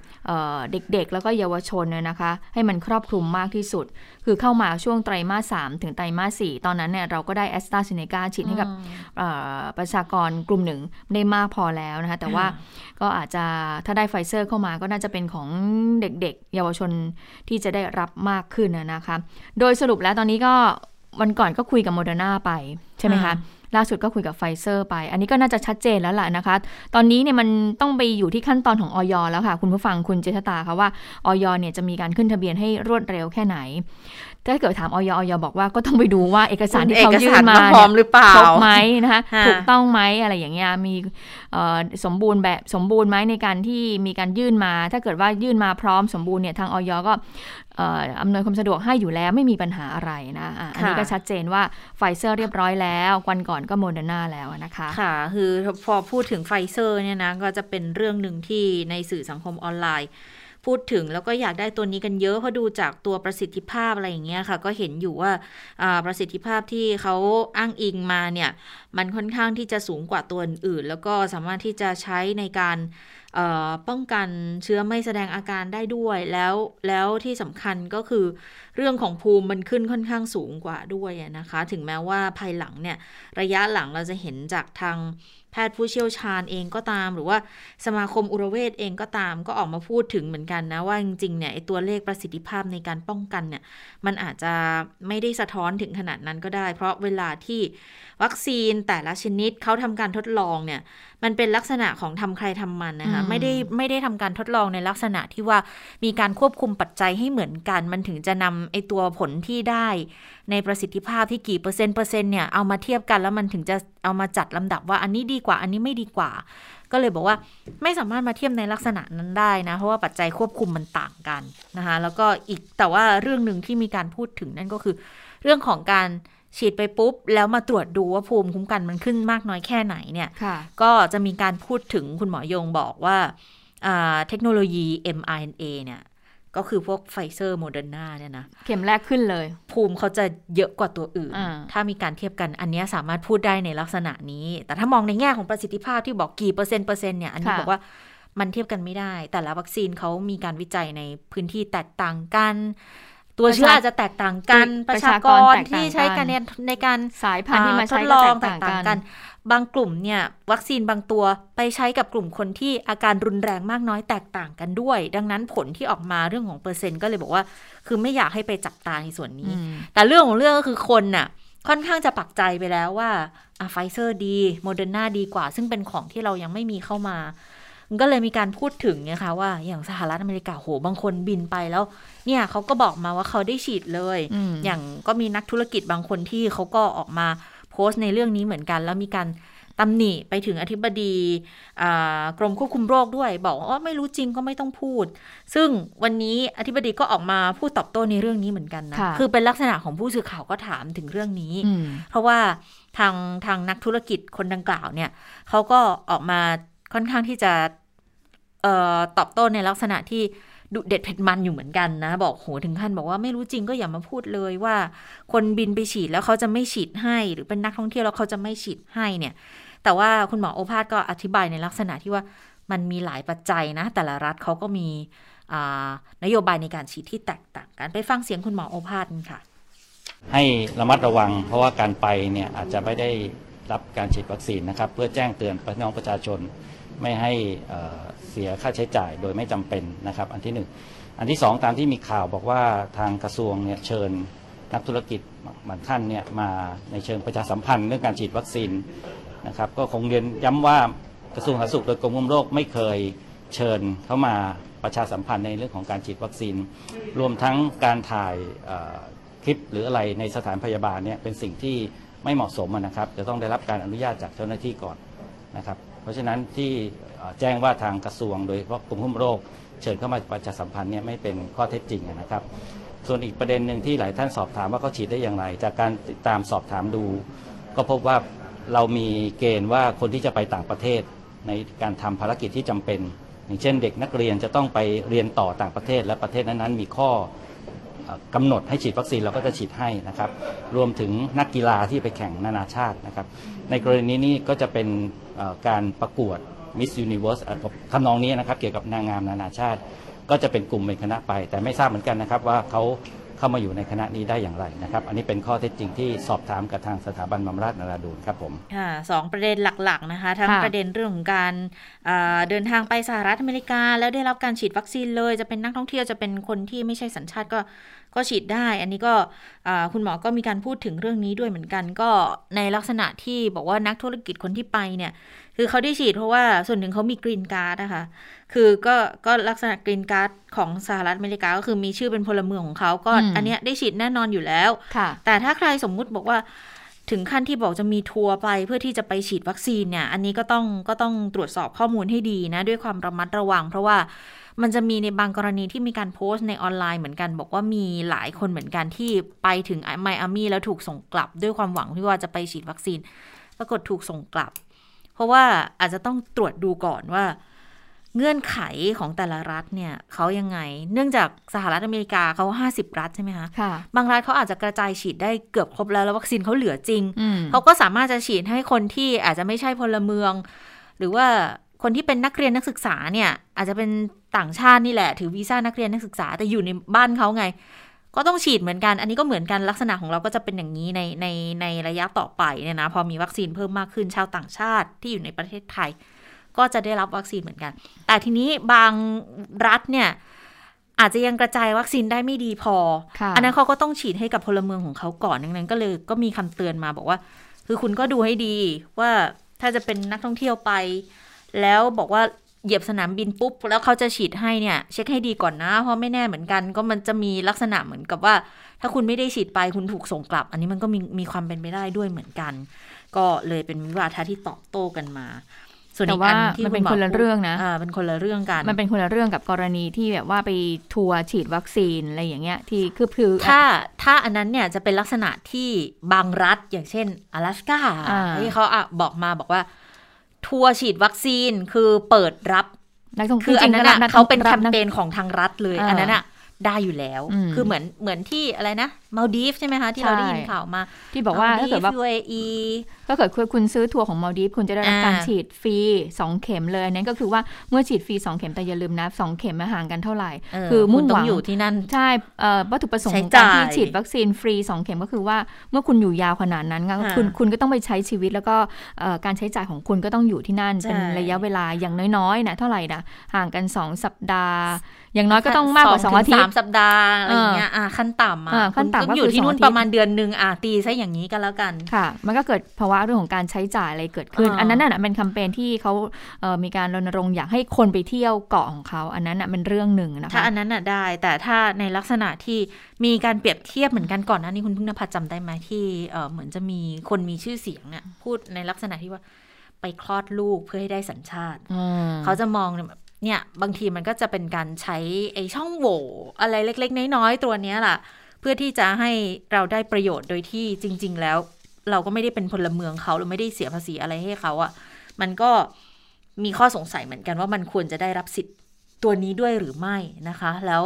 เด็กๆ แล้วก็เยาวชนนะคะ ให้มันครอบคลุมมากที่สุด คือเข้ามาช่วงไตรมาส 3 ถึงไตรมาส 4 ตอนนั้นเนี่ยเราก็ได้แอสตราเซเนกาฉีดให้กับประชากรกลุ่มหนึ่งได้มากพอแล้วนะคะ แต่ว่าก็อาจจะถ้าได้ไฟเซอร์เข้ามาก็น่าจะเป็นของเด็กๆ เยาวชนที่จะได้รับมากขึ้นนะคะ โดยสรุปแล้วตอนนี้ก็ วันก่อนก็คุยกับโมเดอร์นาไป ใช่ไหมคะ ล่าสุดก็คุยกับไฟเซอร์ไป อันนี้ก็น่าจะชัดเจนแล้วล่ะนะคะ ตอนนี้เนี่ยมันต้องไปอยู่ที่ขั้นตอนของอย. แล้วค่ะ คุณผู้ฟังคุณเจษฎาค่ะว่าอย. เนี่ยจะมีการขึ้นทะเบียนให้รวดเร็วแค่ไหนถ้าเกิดถามออยออยบอกว่าก็ต้องไปดูว่าเอกสารที่เขายื่นมาพร้อมหรือเปล่าครบไหมนะคะถูกต้องไหมอะไรอย่างเงี้ยมีสมบูรณ์แบบสมบูรณ์ไหมในการที่มีการยื่นมา ถ้าเกิดว่ายื่นมาพร้อมสมบูรณ์เนี่ยทางอย. ก็ อำนวยความสะดวกให้อยู่แล้วไม่มีปัญหาอะไรนะอันนี้ก็ชัดเจนว่าไฟเซอร์เรียบร้อยแล้ววันก่อนก็โมเดอร์นาแล้วนะคะ ค่ะ คือพอพูดถึงไฟเซอร์เนี่ยนะ ก็จะเป็นเรื่องหนึ่งที่ในสื่อสังคมออนไลน์ พูดถึงแล้วก็อยากได้ตัวนี้กันเยอะเพราะดูจากตัวประสิทธิภาพอะไรอย่างเงี้ยค่ะ ก็เห็นอยู่ว่าประสิทธิภาพที่เขาอ้างอิงมาเนี่ย มันค่อนข้างที่จะสูงกว่าตัวอื่น แล้วก็สามารถที่จะใช้ในการ ป้องกันเชื้อไม่แสดงอาการได้ด้วยแล้วแล้วที่สำคัญก็คือเรื่องของภูมิมันขึ้นค่อนข้างสูงกว่าด้วยนะคะ ถึงแม้ว่าภายหลังเนี่ยระยะหลังเราจะเห็นจากทาง แพทย์ผู้เชี่ยวชาญเองก็ตาม หรือว่าสมาคมอุรเวทเองก็ตาม ก็ออกมาพูดถึงเหมือนกันนะ ว่าจริงๆเนี่ยไอตัวเลขประสิทธิภาพในการป้องกันเนี่ยมันอาจจะไม่ได้สะท้อนถึงขนาดนั้นก็ได้ เพราะเวลาที่วัคซีนแต่ละชนิดเขาทำการทดลองเนี่ยมันเป็นลักษณะของทำใครทำมันนะคะอืมไม่ได้ไม่ได้ทำการทดลองในลักษณะที่ว่ามีการควบคุมปัจจัยให้เหมือนกัน มันถึงจะนำไอตัวผลที่ได้ ในประสิทธิภาพที่กี่เปอร์เซ็นต์เปอร์เซ็นต์เนี่ยเอามาเทียบกันแล้วมันถึงจะ เอามาจัดลำดับว่าอันนี้ดีกว่าอันนี้ไม่ดีกว่า ก็เลยบอกว่าไม่สามารถมาเทียบในลักษณะนั้นได้นะ เพราะว่าปัจจัยควบคุมมันต่างกันนะคะแล้วก็อีกแต่ว่าเรื่องหนึ่งที่มีการพูดถึงนั่นก็คือ เรื่องของการฉีดไปปุ๊บ แล้วมาตรวจดูว่าภูมิคุ้มกันมันขึ้นมากน้อยแค่ไหนเนี่ยค่ะก็จะมีการพูดถึงคุณหมอยงบอกว่าอ่าเทคโนโลยี mRNA เนี่ย ก็คือพวกไฟเซอร์โมเดอร์นาเนี่ยนะเข็มแรกขึ้นเลย ภูมิเขาจะเยอะกว่าตัวอื่นอ่าถ้ามีการเทียบกันอันเนี้ยสามารถพูดได้ในลักษณะนี้ แต่ถ้ามองในแง่ของประสิทธิภาพที่บอกกี่เปอร์เซ็นต์เปอร์เซ็นต์เนี่ยอันนี้บอกว่ามันเทียบกันไม่ได้ แต่ละวัคซีนเขามีการวิจัยในพื้นที่แตกต่างกัน ตัวเชื้ออาจจะแตกต่างกัน ประชากรที่ใช้กันในในการสายพันธุ์ที่มาใช้ทดก็ลอแตงกแตต่ากงต่างกักันน บางกลุ่มเนี่ยวัคซีนบางตัวไปใช้กับกลุ่มคนที่อาการรุนแรงมากน้อยแตกต่างกันด้วย ดังนั้นผลที่ออกมาเรื่องของเปอร์เซ็นต์ก็เลยบอกว่า คือไม่อยากให้ไปจับตาในส่วนนี้อืมแต่เรื่องของเรื่องก็คือคนน่ะค่อนข้างจะปักใจไปแล้วว่าอะไฟเซอร์ดีโมเดอร์นาดีกว่า ซึ่งเป็นของที่เรายังไม่มีเข้ามามันก็เลยมีการพูดถึงนะคะว่าอย่างสหรัฐอเมริกาโหบางคนบินไปแล้ว เนี่ยเขาก็บอกมาว่าเขาได้ฉีดเลยอืมอย่างก็มีนักธุรกิจบางคนที่เขาก็ออกมา โพสต์ในเรื่องนี้เหมือนกัน แล้วมีการตำหนิไปถึงอธิบดีอ่ากรมควบคุมโรคด้วย บอกว่าไม่รู้จริงก็ไม่ต้องพูด ซึ่งวันนี้อธิบดีก็ออกมาพูดตอบโต้ในเรื่องนี้เหมือนกันนะค่ะคือเป็นลักษณะของผู้สื่อข่าวก็ถามถึงเรื่องนี้อืมเพราะว่าทางทางนักธุรกิจคนดังกล่าวเนี่ยเขาก็ออกมาค่อนข้างที่จะเอ่อตอบโต้ในลักษณะที่ ดุเด็ดเผ็ดมันอยู่เหมือนกันนะ บอกโหถึงขั้นบอกว่าไม่รู้จริงก็อย่ามาพูดเลยว่า คนบินไปฉีดแล้วเขาจะไม่ฉีดให้ หรือเป็นนักท่องเที่ยวแล้วเขาจะไม่ฉีดให้เนี่ย แต่ว่าคุณหมอโอภาสก็อธิบายในลักษณะที่ว่ามันมีหลายปัจจัยนะ แต่ละรัฐเขาก็มีนโยบายในการฉีดที่แตกต่างกันไปฟังเสียงคุณหมอโอภาสค่ะ ให้ระมัดระวัง เพราะว่าการไปเนี่ยอาจจะไม่ได้รับการฉีดวัคซีนนะครับ เพื่อแจ้งเตือนพี่น้องประชาชนไม่ให้ เสียค่าใช้จ่ายโดยไม่จำเป็นนะครับ อันที่หนึ่งอันที่สองตามที่มีข่าวบอกว่าทางกระทรวงเนี่ยเชิญนักธุรกิจบางท่านเนี่ยมาในเชิงประชาสัมพันธ์เรื่องการฉีดวัคซีนนะครับ ก็คงเรียนย้ำว่ากระทรวงสาธารณสุขโดยกรมควบคุมโรคไม่เคยเชิญเข้ามาประชาสัมพันธ์ในเรื่องของการฉีดวัคซีน รวมทั้งการถ่ายคลิปหรืออะไรในสถานพยาบาลเนี่ยเป็นสิ่งที่ไม่เหมาะสมนะครับ จะต้องได้รับการอนุญาตจากเจ้าหน้าที่ก่อนนะครับ เพราะฉะนั้นที่ แจ้งว่าทางกระทรวง โดยเฉพาะกรมควบคุมโรคเชิญเข้ามาประชาสัมพันธ์เนี่ยไม่เป็นข้อเท็จจริงนะครับ ส่วนอีกประเด็นหนึ่งที่หลายท่านสอบถามว่าเขาฉีดได้อย่างไร จากการติดตามสอบถามดู ก็พบว่าเรามีเกณฑ์ว่าคนที่จะไปต่างประเทศ ในการทำภารกิจที่จำเป็น อย่างเช่นเด็กนักเรียนจะต้องไปเรียนต่อต่างประเทศ และประเทศนั้นๆ มีข้อเอ่อกำหนดให้ฉีดวัคซีนเราก็จะฉีดให้นะครับ รวมถึงนักกีฬาที่ไปแข่งนานาชาตินะครับ ในกรณีนี้ก็จะเป็นการประกวด Miss Universe เอ่อทำนองนี้นะครับเกี่ยวกับนางงามนานาชาติ ก็จะเป็นกลุ่มเป็นคณะไป แต่ไม่ทราบเหมือนกันนะครับว่าเขาเข้ามาอยู่ในคณะนี้ได้อย่างไรนะครับ อันนี้เป็นข้อเท็จจริงที่สอบถามกับทางสถาบันบำราศนราดูนครับผมค่ะสองประเด็นหลัก ๆ นะคะ ทั้งค่ะประเด็นเรื่องของการอ่าเดินทางไปสหรัฐอเมริกา แล้วได้รับการฉีดวัคซีนเลย จะเป็นนักท่องเที่ยวจะเป็นคนที่ไม่ใช่สัญชาติก็ ก็ฉีดได้ อันนี้ก็อ่าคุณหมอก็มีการพูดถึงเรื่องนี้ด้วยเหมือนกัน ก็ในลักษณะที่บอกว่านักธุรกิจคนที่ไปเนี่ย คือเขาได้ฉีดเพราะว่าส่วนหนึ่งเขามีกรีนการ์ดนะคะคือก็ก็ลักษณะกรีนการ์ดของสหรัฐอเมริกาก็คือมีชื่อเป็นพลเมืองของเขาก็อืมอันเนี้ยได้ฉีดแน่นอนอยู่แล้วค่ะแต่ถ้าใครสมมุติบอกว่าถึงขั้นที่บอกจะมีทัวร์ไปเพื่อที่จะไปฉีดวัคซีนเนี่ย อันนี้ก็ต้องก็ต้องตรวจสอบข้อมูลให้ดีนะ ด้วยความระมัดระวัง เพราะว่า มันจะมีในบางกรณีที่มีการโพสต์ในออนไลน์เหมือนกัน บอกว่ามีหลายคนเหมือนกันที่ไปถึงไมอามี่แล้วถูกส่งกลับด้วยความหวังที่ว่าจะไปฉีดวัคซีน ปรากฏถูกส่งกลับ เพราะว่าอาจจะต้องตรวจดูก่อนว่า เงื่อนไขของแต่ละรัฐเนี่ยเขายังไง เนื่องจากสหรัฐอเมริกาเขา50 รัฐใช่ไหมคะค่ะบางรัฐเขาอาจจะกระจายฉีดได้เกือบครบแล้วแล้ววัคซีนเขาเหลือจริงอืมเขาก็สามารถจะฉีดให้คนที่อาจจะไม่ใช่พลเมือง หรือว่าคนที่เป็นนักเรียนนักศึกษาเนี่ยอาจจะเป็น ต่างชาตินี่แหละ ถือวีซ่านักเรียนนักศึกษาแต่อยู่ในบ้านเขาไง ก็ต้องฉีดเหมือนกัน อันนี้ก็เหมือนกันลักษณะของเราก็จะเป็นอย่างนี้ในในในระยะต่อไปเนี่ยนะพอมีวัคซีนเพิ่มมากขึ้นชาวต่างชาติที่อยู่ในประเทศไทย ก็จะได้รับวัคซีนเหมือนกัน แต่ทีนี้บางรัฐเนี่ยอาจจะยังกระจายวัคซีนได้ไม่ดีพอค่ะอันนั้นเขาก็ต้องฉีดให้กับพลเมืองของเขาก่อนดังนั้นก็เลยก็มีคำเตือนมาบอกว่า คือคุณก็ดูให้ดีว่าถ้าจะเป็นนักท่องเที่ยวไป แล้วบอกว่า เหยียบสนามบินปุ๊บ แล้วเขาจะฉีดให้เนี่ย เช็คให้ดีก่อนนะ เพราะไม่แน่เหมือนกัน ก็มันจะมีลักษณะเหมือนกับว่า ถ้าคุณไม่ได้ฉีดไปคุณถูกส่งกลับ อันนี้มันก็มีมีความเป็นไปได้ด้วยเหมือนกัน ก็เลยเป็นวิวาทะที่ตอบโต้กันมา ส่วนแต่อีกว่าอันที่มันเป็นณหคนละเรื่องนะอ่าเป็นคนละเรื่องกัน มันเป็นคนละเรื่องกับกรณีที่แบบว่าไปทัวร์ฉีดวัคซีนอะไรอย่างเงี้ย ที่คือคือถ้าถ้าอันนั้นเนี่ยจะเป็นลักษณะที่บางรัฐอย่างเช่น阿拉สกาอ่าที่เขาอะบอกมาบอกว่า ทัวร์ฉีดวัคซีนคือเปิดรับนักท่องคืออันนั้นจริอะงๆก็เขาเป็นรัแคบมนักเปญของทางรัฐเลยอ่าอันนั้นอะได้อยู่แล้วอืมคือเหมือนเหมือนที่อะไรนะ มาดีฟใช่ไหมคะ ที่เราได้ยินใช่ข่าวมา ที่บอกว่าถ้าเกิดว่า Maldives UAE ถ้าเกิดคุณซื้อทัวร์ของมาลดีฟคุณจะได้รับอ่าการฉีดฟรี 2 เข็มเลยอันนั้นก็คือว่าเมื่อฉีดฟรี 2 เข็มแต่อย่าลืมนะ 2 เข็มมาห่างกันเท่าไหร่เออคือมุ่งณต้หอวังงอยู่ที่นั่นใช่เอ่อวัตถุประสงค์ใช้ของการที่จ่ายฉีดวัคซีนฟรี 2 เข็มก็คือว่าเมื่อคุณอยู่ยาวขนาดนั้นก็ค่ะคุณคุณก็ต้องไปใช้ชีวิตแล้วก็เอ่อการใช้จ่ายของคุณก็ต้องอยู่ที่นั่นใช่เป็นระยะเวลาอย่างน้อยๆนะเท่าไหร่นะห่างกัน 2 สัปดาห์ อย่างน้อยก็ต้องมากกว่าส2อาทิตสามย์สัปดาห์อะไรอย่างเงี้ยอะขั้นต่ำอะอ่าขั้นต่ำคุณก็อยู่คือที่นู่นสองอาทิตย์ประมาณเดือนหนึ่งอะตีซะอย่างนี้ก็แล้วกันค่ะ มันก็เกิดภาวะเรื่องของการใช้จ่ายอะไรเกิดขึ้นอ่าอันนั้นน่ะเป็นแคมเปญที่เขาเอ่อมีการรณรงค์อยากให้คนไปเที่ยวเกาะของเขา อันนั้นน่ะเป็นเรื่องหนึ่งนะถ้าคะอันนั้นน่ะได้ แต่ถ้าในลักษณะที่มีการเปรียบเทียบเหมือนกันก่อนหน้านี้คุณพึ่งนภัสจำได้ไหมที่เออเหมือนจะมีคนมีชื่อเสียงเนี่ยพูดในลักษณะที่ว่าไปคลอดลูกเพื่อให้ได้สัญชาติอืมเขาจะมองแบบเนี่ยบางทีมันก็จะเป็นการใช้ไอ้ช่องโหว่อะไรเล็ก ๆ น้อยๆตัวเนี้ยล่ะ เพื่อที่จะให้เราได้ประโยชน์โดยที่จริง ๆ แล้ว เราก็ไม่ได้เป็นพลเมืองเขาหรือไม่ได้เสียภาษีอะไรให้เขาอะ่ะ มันก็มีข้อสงสัยเหมือนกันว่ามันควรจะได้รับสิทธิ์ตัวนี้ด้วยหรือไม่นะคะ แล้ว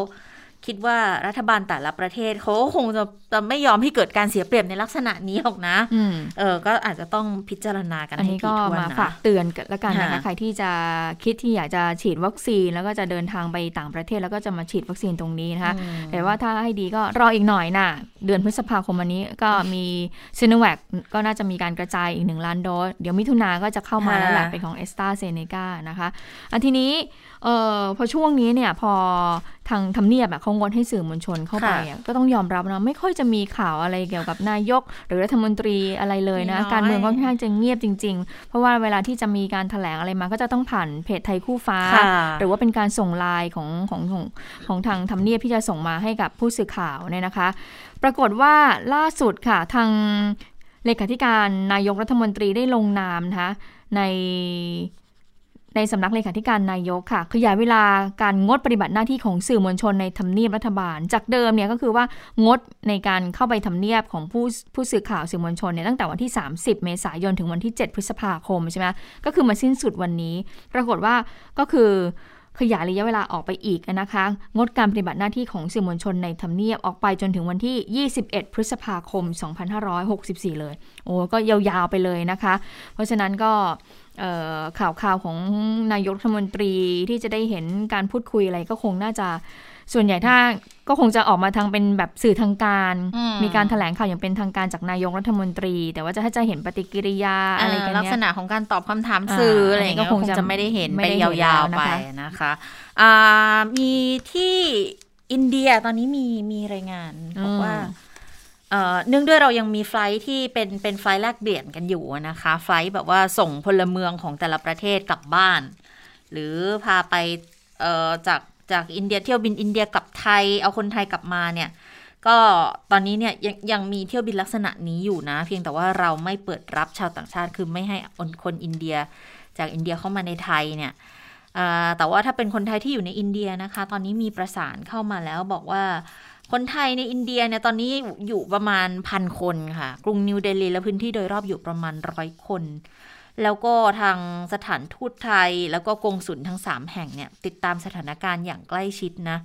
คิดว่ารัฐบาลแต่ละประเทศเขาก็คงจะจะไม่ยอมให้เกิดการเสียเปรียบในลักษณะนี้หรอกนะอืมเออก็อาจจะต้องพิจารณากันอันให้นี้ถี่ก็ถ้วนมานะฝากเตือนกันละกันนะคะค่ะใครที่จะคิดที่อยากจะฉีดวัคซีน แล้วก็จะเดินทางไปต่างประเทศแล้วก็จะมาฉีดวัคซีนตรงนี้นะคะอืมแต่ว่าถ้าให้ดีก็รออีกหน่อยนะเดือนพฤษภาคมวันนี้ก็มีซีโนแวคก็น่าจะมีการกระจายอีกหนึ่งล้านโดสเดี๋ยวมิถุนาก็จะเข้ามาแล้วแหละเป็นของแอสตราเซเนกานะคะอันทีนี้เออพอช่วงนี้เนี่ยพอทางทำเนียบอะเขางดให้สื่อมวลชนเข้าไปอะก็ต้องยอมรับนะไม่ค่อยจะมีข่าวอะไรเกี่ยวกับนายก หรือรัฐมนตรีอะไรเลยนะมีน้อยการเมืองค่อนข้างจะเงียบจริง ๆ เพราะว่าเวลาที่จะมีการถแถลงอะไรมาก็จะต้องผ่านเพจไทยคู่ฟ้าค่ะหรือว่าเป็นการส่งไลน์ของของของของทางทำเนียบที่จะส่งมาให้กับผู้สื่อข่าวเนี่ยนะคะ ปรากฏว่าล่าสุดค่ะทางเลขาธิการนายกรัฐมนตรีได้ลงนามนะคะใน ในสำนักเลขาธิการนายกค่ะ ขยายเวลาการงดปฏิบัติหน้าที่ของสื่อมวลชนในทำเนียบรัฐบาล จากเดิมเนี่ยก็คือว่างดในการเข้าไปทำเนียบของผู้ผู้สื่อข่าวสื่อมวลชนเนี่ยตั้งแต่วันที่ 30 เมษายนถึงวันที่ 7 พฤษภาคมใช่ไหมก็คือมาสิ้นสุดวันนี้ ปรากฏว่าก็คือขยายระยะเวลาออกไปอีกนะคะ งดการปฏิบัติหน้าที่ของสื่อมวลชนในทำเนียบออกไปจนถึงวันที่ 21 พฤษภาคม 2564 เลย โอ้ก็ยาวๆไปเลยนะคะ เพราะฉะนั้นก็ ข่าวข่าวของนายกรัฐมนตรีที่จะได้เห็นการพูดคุยอะไรก็คงน่าจะส่วนใหญ่ถ้าก็คงจะออกมาทางเป็นแบบสื่อทางการอืมมีการถแถลงข่าวอย่างเป็นทางการจากนายกรัฐมนตรี แต่ว่าจะถ้าจะเห็นปฏิกิริยาอะไรกันลักเนี้ษยณะของการตอบคำถามอ่าสื่ออะไรอย่างเงี้ยอันนี้ก็คคงงจะจะไม่ได้เห็นไม่ไปได้ยเห็นาวแล้วๆไปนะคะนะคะอ่ามีที่อินเดียตอนนี้มีมีรายงานบอกว่า เนื่องด้วยเรายังมีไฟล์ที่เป็นเป็นไฟล์แลกเปลี่ยนกันอยู่นะคะ ไฟล์แบบว่าส่งพลเมืองของแต่ละประเทศกลับบ้าน หรือพาไปจากจากอินเดียเที่ยวบินอินเดียกลับไทย เอาคนไทยกลับมาเนี่ย ก็ตอนนี้เนี่ยยังยังมีเที่ยวบินลักษณะนี้อยู่นะ เพียงแต่ว่าเราไม่เปิดรับชาวต่างชาติคือไม่ให้คนคนอินเดียจากอินเดียเข้ามาในไทยเนี่ยแต่ว่าถ้าเป็นคนไทยที่อยู่ในอินเดียนะคะ ตอนนี้มีประสานเข้ามาแล้วบอกว่า คนไทยในอินเดียเนี่ยตอนนี้อยู่ประมาณพันคนค่ะ กรุงนิวเดลีและพื้นที่โดยรอบอยู่ประมาณร้อยคน แล้วก็ทางสถานทูตไทย แล้วก็กงสุลทั้ง 3 แห่งเนี่ย ติดตามสถานการณ์อย่างใกล้ชิดนะ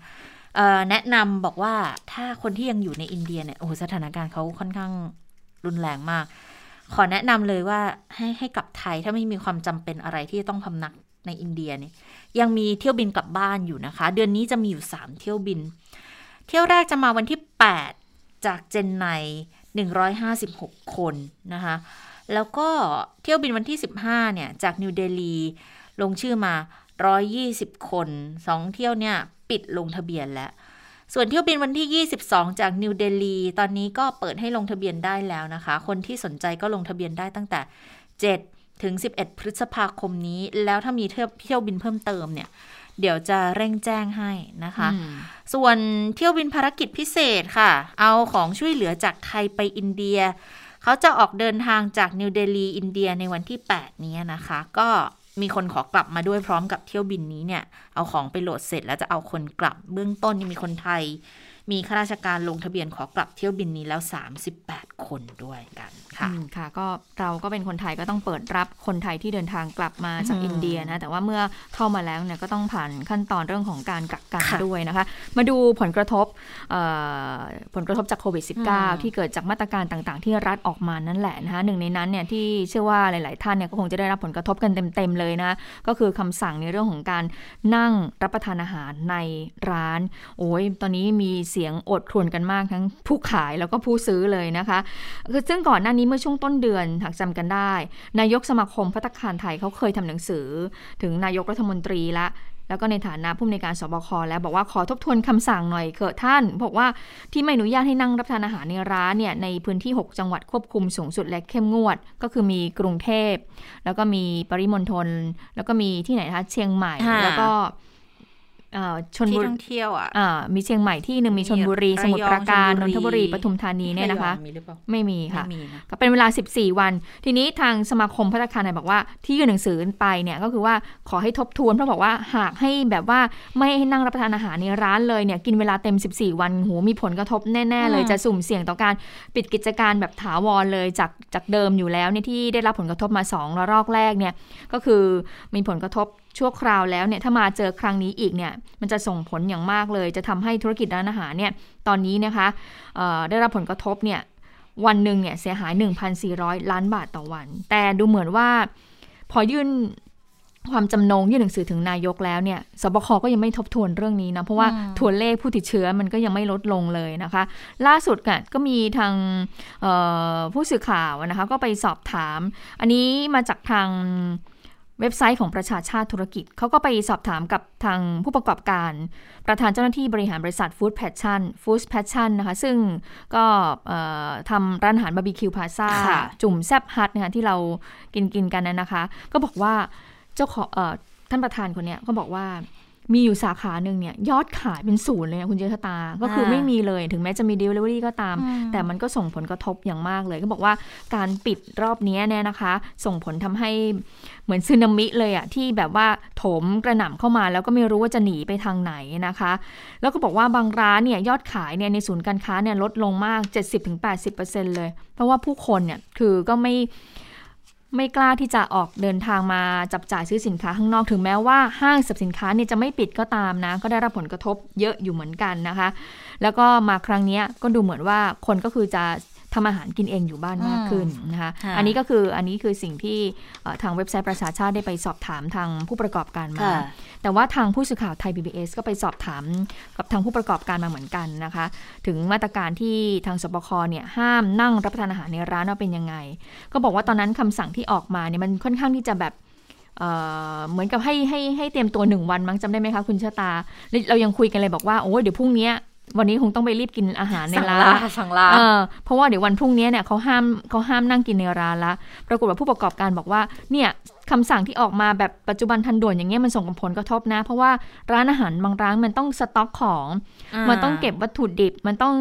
แนะนำบอกว่าถ้าคนที่ยังอยู่ในอินเดียเนี่ยโอ้สถานการณ์เขาค่อนข้างรุนแรงมาก ขอแนะนำเลยว่าให้ให้กลับไทยถ้าไม่มีความจำเป็นอะไรที่ต้องพำนักในอินเดียเนี่ยยังมีเที่ยวบินกลับบ้านอยู่นะคะ เดือนนี้จะมีอยู่ 3 เที่ยวบิน ที่ยวแรกจะมาวันที่ 8 จากเจนไน 156 คนนะคะ แล้วก็เที่ยวบินวันที่ 15 เนี่ย จากนิวเดลีลงชื่อมา 120 คน 2 เที่ยวเนี่ย ปิดลงทะเบียนแล้ว ส่วนเที่ยวบินวันที่ 22 จากนิวเดลี ตอนนี้ก็เปิดให้ลงทะเบียนได้แล้วนะคะ คนที่สนใจก็ลงทะเบียนได้ตั้งแต่ 7 ถึง 11 พฤษภาคมนี้ แล้วถ้ามีเที่ยวเที่ยวบินเพิ่มเติมเนี่ย เดี๋ยวจะเร่งแจ้งให้นะคะอืมส่วนเที่ยวบินภารกิจพิเศษค่ะ เอาของช่วยเหลือจากไทยไปอินเดีย เขาจะออกเดินทางจากนิวเดลีอินเดียในวันที่ 8 นี้นะคะ ก็มีคนขอกลับมาด้วยพร้อมกับเที่ยวบินนี้เนี่ย เอาของไปโหลดเสร็จแล้วจะเอาคนกลับเบื้องต้นนี่มีคนไทย มีข้าราชการลงทะเบียนขอกลับเที่ยวบินนี้แล้ว 38 คนด้วยกันค่ะอืมค่ะ ก็เราก็เป็นคนไทยก็ต้องเปิดรับคนไทยที่เดินทางกลับมาจากอืมอินเดียนะ แต่ว่าเมื่อเข้ามาแล้วเนี่ยก็ต้องผ่านขั้นตอนเรื่องของการกักกันค่ะด้วยนะคะ มาดูผลกระทบเอ่อผลกระทบจากโควิดอืม -19 ที่เกิดจากมาตรการต่างๆ ที่รัฐออกมานั่นแหละนะคะหนึ่งในนั้นเนี่ยที่เชื่อว่าหลาย ๆ ท่านเนี่ยก็คงจะได้รับผลกระทบกันเต็ม ๆ เลยนะ ก็คือคำสั่งในเรื่องของการนั่งรับประทานอาหารในร้าน โอ้ยตอนนี้มีเสียงอดครวญกันมากทั้งผู้ขายแล้วก็ผู้ซื้อเลยนะคะคือซึ่งก่อนหน้านี้เมื่อช่วงต้นเดือนหากจำกันได้ นายกสมาคมพัตตาคารไทยเขาเคยทำหนังสือ ถึงนายกรัฐมนตรีละแล้วก็ในฐานะผู้อำนวยการสบคแล้วบอกว่าขอทบทวนคำสั่งหน่อยเถอะท่าน บอกว่าที่ไม่อนุญาตให้นั่งรับประทานอาหารในร้านเนี่ยในพื้นที่ 6 จังหวัดควบคุมสูงสุดและเข้มงวด ก็คือมีกรุงเทพ แล้วก็มีปริมณฑลแล้วก็มีที่ไหนนะคะเชียงใหม่ค่ะแล้วก็เอ่อ ชนที่บุรีท่องเที่ยวอะอ่ามีเชียงใหม่ที่หนึ่งมีชนบุรีมีสมุทรปราการระยองนชลบุรีนทบุรีปทุมธานีเนี่ยนะคะมีหรือเปล่าไม่มีไม่ค่ะมีนะก็เป็นเวลา 14 วัน ทีนี้ทางสมาคมพัฒนาคารไทยบอกว่าที่ยื่นหนังสือไปเนี่ยก็คือว่าขอให้ทบทวนเพราะบอกว่าหากให้แบบว่าไม่ให้นั่งรับประทานอาหารในร้านเลยเนี่ยกินเวลาเต็ม 14 วันโหมีผลกระทบแน่ๆเลยอืมจะสุ่มเสี่ยงต่อการปิดกิจการแบบถาวรเลยจากจากเดิมอยู่แล้วเนี่ยที่ได้รับผลกระทบมา2ระลอกแรกเนี่ยก็คือมีผลกระทบ ชั่วคราวแล้วเนี่ยถ้ามาเจอครั้งนี้อีกเนี่ยมันจะส่งผลอย่างมากเลย จะทำให้ธุรกิจร้านอาหารเนี่ยตอนนี้นะคะเอ่อได้รับผลกระทบเนี่ยวันหนึ่งเนี่ยเสียหาย 1,400 ล้านบาทต่อวัน แต่ดูเหมือนว่าพอยื่นความจำนงยื่นหนังสือถึงนายกแล้วเนี่ยสบคก็ยังไม่ทบทวนเรื่องนี้นะ เพราะว่าอืมตัวเลขผู้ติดเชื้อมันก็ยังไม่ลดลงเลยนะคะ ล่าสุดก็ก็มีทางเอ่อผู้สื่อข่าวนะคะ ก็ไปสอบถาม อันนี้มาจากทาง เว็บไซต์ของประชาชาติธุรกิจเขาก็ไปสอบถามกับทางผู้ประกอบการ ประธานเจ้าหน้าที่บริหารบริษัท Food Passion Food Passion นะคะ ซึ่งก็เอ่อทำร้านอาหารบาร์บีคิวพลาซ่าค่ะจุ่มแซบฮัทนะคะที่เรากินกินกันนั้นนะคะ ก็บอกว่าเจ้าของเอ่อท่านประธานคนเนี้ยก็บอกว่า มีอยู่สาขาหนึ่งเนี่ยยอดขายเป็นศูนย์เลยนะคุณเจษฎา ก็คือไม่มีเลยถึงแม้จะมี delivery ก็ตามอืมแต่มันก็ส่งผลกระทบอย่างมากเลย ก็บอกว่าการปิดรอบนี้เนี่ยนะคะ ส่งผลทำให้เหมือนสึนามิเลยอะที่แบบว่าโถมกระหน่ำเข้ามา แล้วก็ไม่รู้ว่าจะหนีไปทางไหนนะคะ แล้วก็บอกว่าบางร้านเนี่ยยอดขายเนี่ยในศูนย์การค้าเนี่ยลดลงมาก 70-80%เลย เพราะว่าผู้คนเนี่ยคือก็ไม่ ไม่กล้าที่จะออกเดินทางมาจับจ่ายซื้อสินค้าข้างนอกถึงแม้ว่าห้างสรรพสินค้าเนี่ยจะไม่ปิดก็ตามนะ ก็ได้รับผลกระทบเยอะอยู่เหมือนกันนะคะ แล้วก็มาครั้งนี้ก็ดูเหมือนว่าคนก็คือจะ ทำอาหารกินเองอยู่บ้านมากขึ้นนะคะค่ะอันนี้ก็คืออันนี้คือสิ่งที่เอ่อทางเว็บไซต์ประชาชาติได้ไปสอบถามทางผู้ประกอบการมาค่ะแต่ว่าทางผู้สื่อข่าวไทย PBS ก็ไปสอบถามกับทางผู้ประกอบการมาเหมือนกันนะคะ ถึงมาตรการที่ทางสบคเนี่ยห้ามนั่งรับประทานอาหารในร้านว่าเป็นยังไง ก็บอกว่าตอนนั้นคำสั่งที่ออกมาเนี่ยมันค่อนข้างที่จะแบบเอ่อเหมือนกับให้ให้ให้เตรียมตัวหนึ่งวันมั้งจำได้ไหมคะคุณชะตาแล้วเรายังคุยกันเลยบอกว่าโอ้ยเดี๋ยวพรุ่งเนี้ย วันนี้คงต้องไปรีบกินอาหารในสั่งร้าลานสั่งลาเออเพราะว่าเดี๋ยววันพรุ่งนี้เนี่ยเขาห้ามเขาห้ามนั่งกินในร้านละ ปรากฏว่าผู้ประกอบการบอกว่า เนี่ยคำสั่งที่ออกมาแบบปัจจุบันทันด่วนอย่างเงี้ยมันส่งผลกระทบนะ เพราะว่าร้านอาหารบางร้านมันต้องสต็อกของ มันต้องเก็บวัตถุดิบ มันต้อง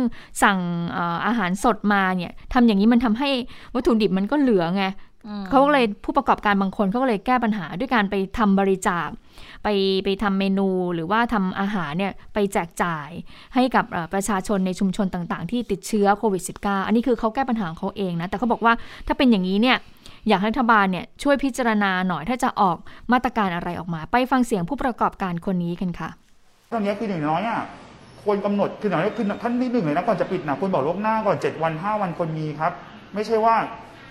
สั่งเอ่ออาหารสดมาเนี่ยทำอย่างนี้มันทำให้วัตถุดิบมันก็เหลือไงอืม เขาก็เลยผู้ประกอบการบางคนเขาก็เลยแก้ปัญหาด้วยการไปทำบริจาค ไปไปทำเมนูหรือว่าทำอาหารเนี่ยไปแจกจ่ายให้กับเอ่อประชาชนในชุมชนต่างๆ ที่ติดเชื้อโควิด -19 อันนี้คือเขาแก้ปัญหาของเขาเองนะ แต่เขาบอกว่าถ้าเป็นอย่างนี้เนี่ยอยากให้รัฐบาลเนี่ยช่วยพิจารณาหน่อยถ้าจะออกมาตรการอะไรออกมา ไปฟังเสียงผู้ประกอบการคนนี้กันค่ะตอนนี้คืออย่างน้อยอะควรกำหนดคืออย่างน้อยคือท่านที่หนึ่งเลยนะก่อนจะปิดนะควรบอกล่วงหน้าก่อนเจ็ดวันห้าวันคนมีครับ ไม่ใช่ว่า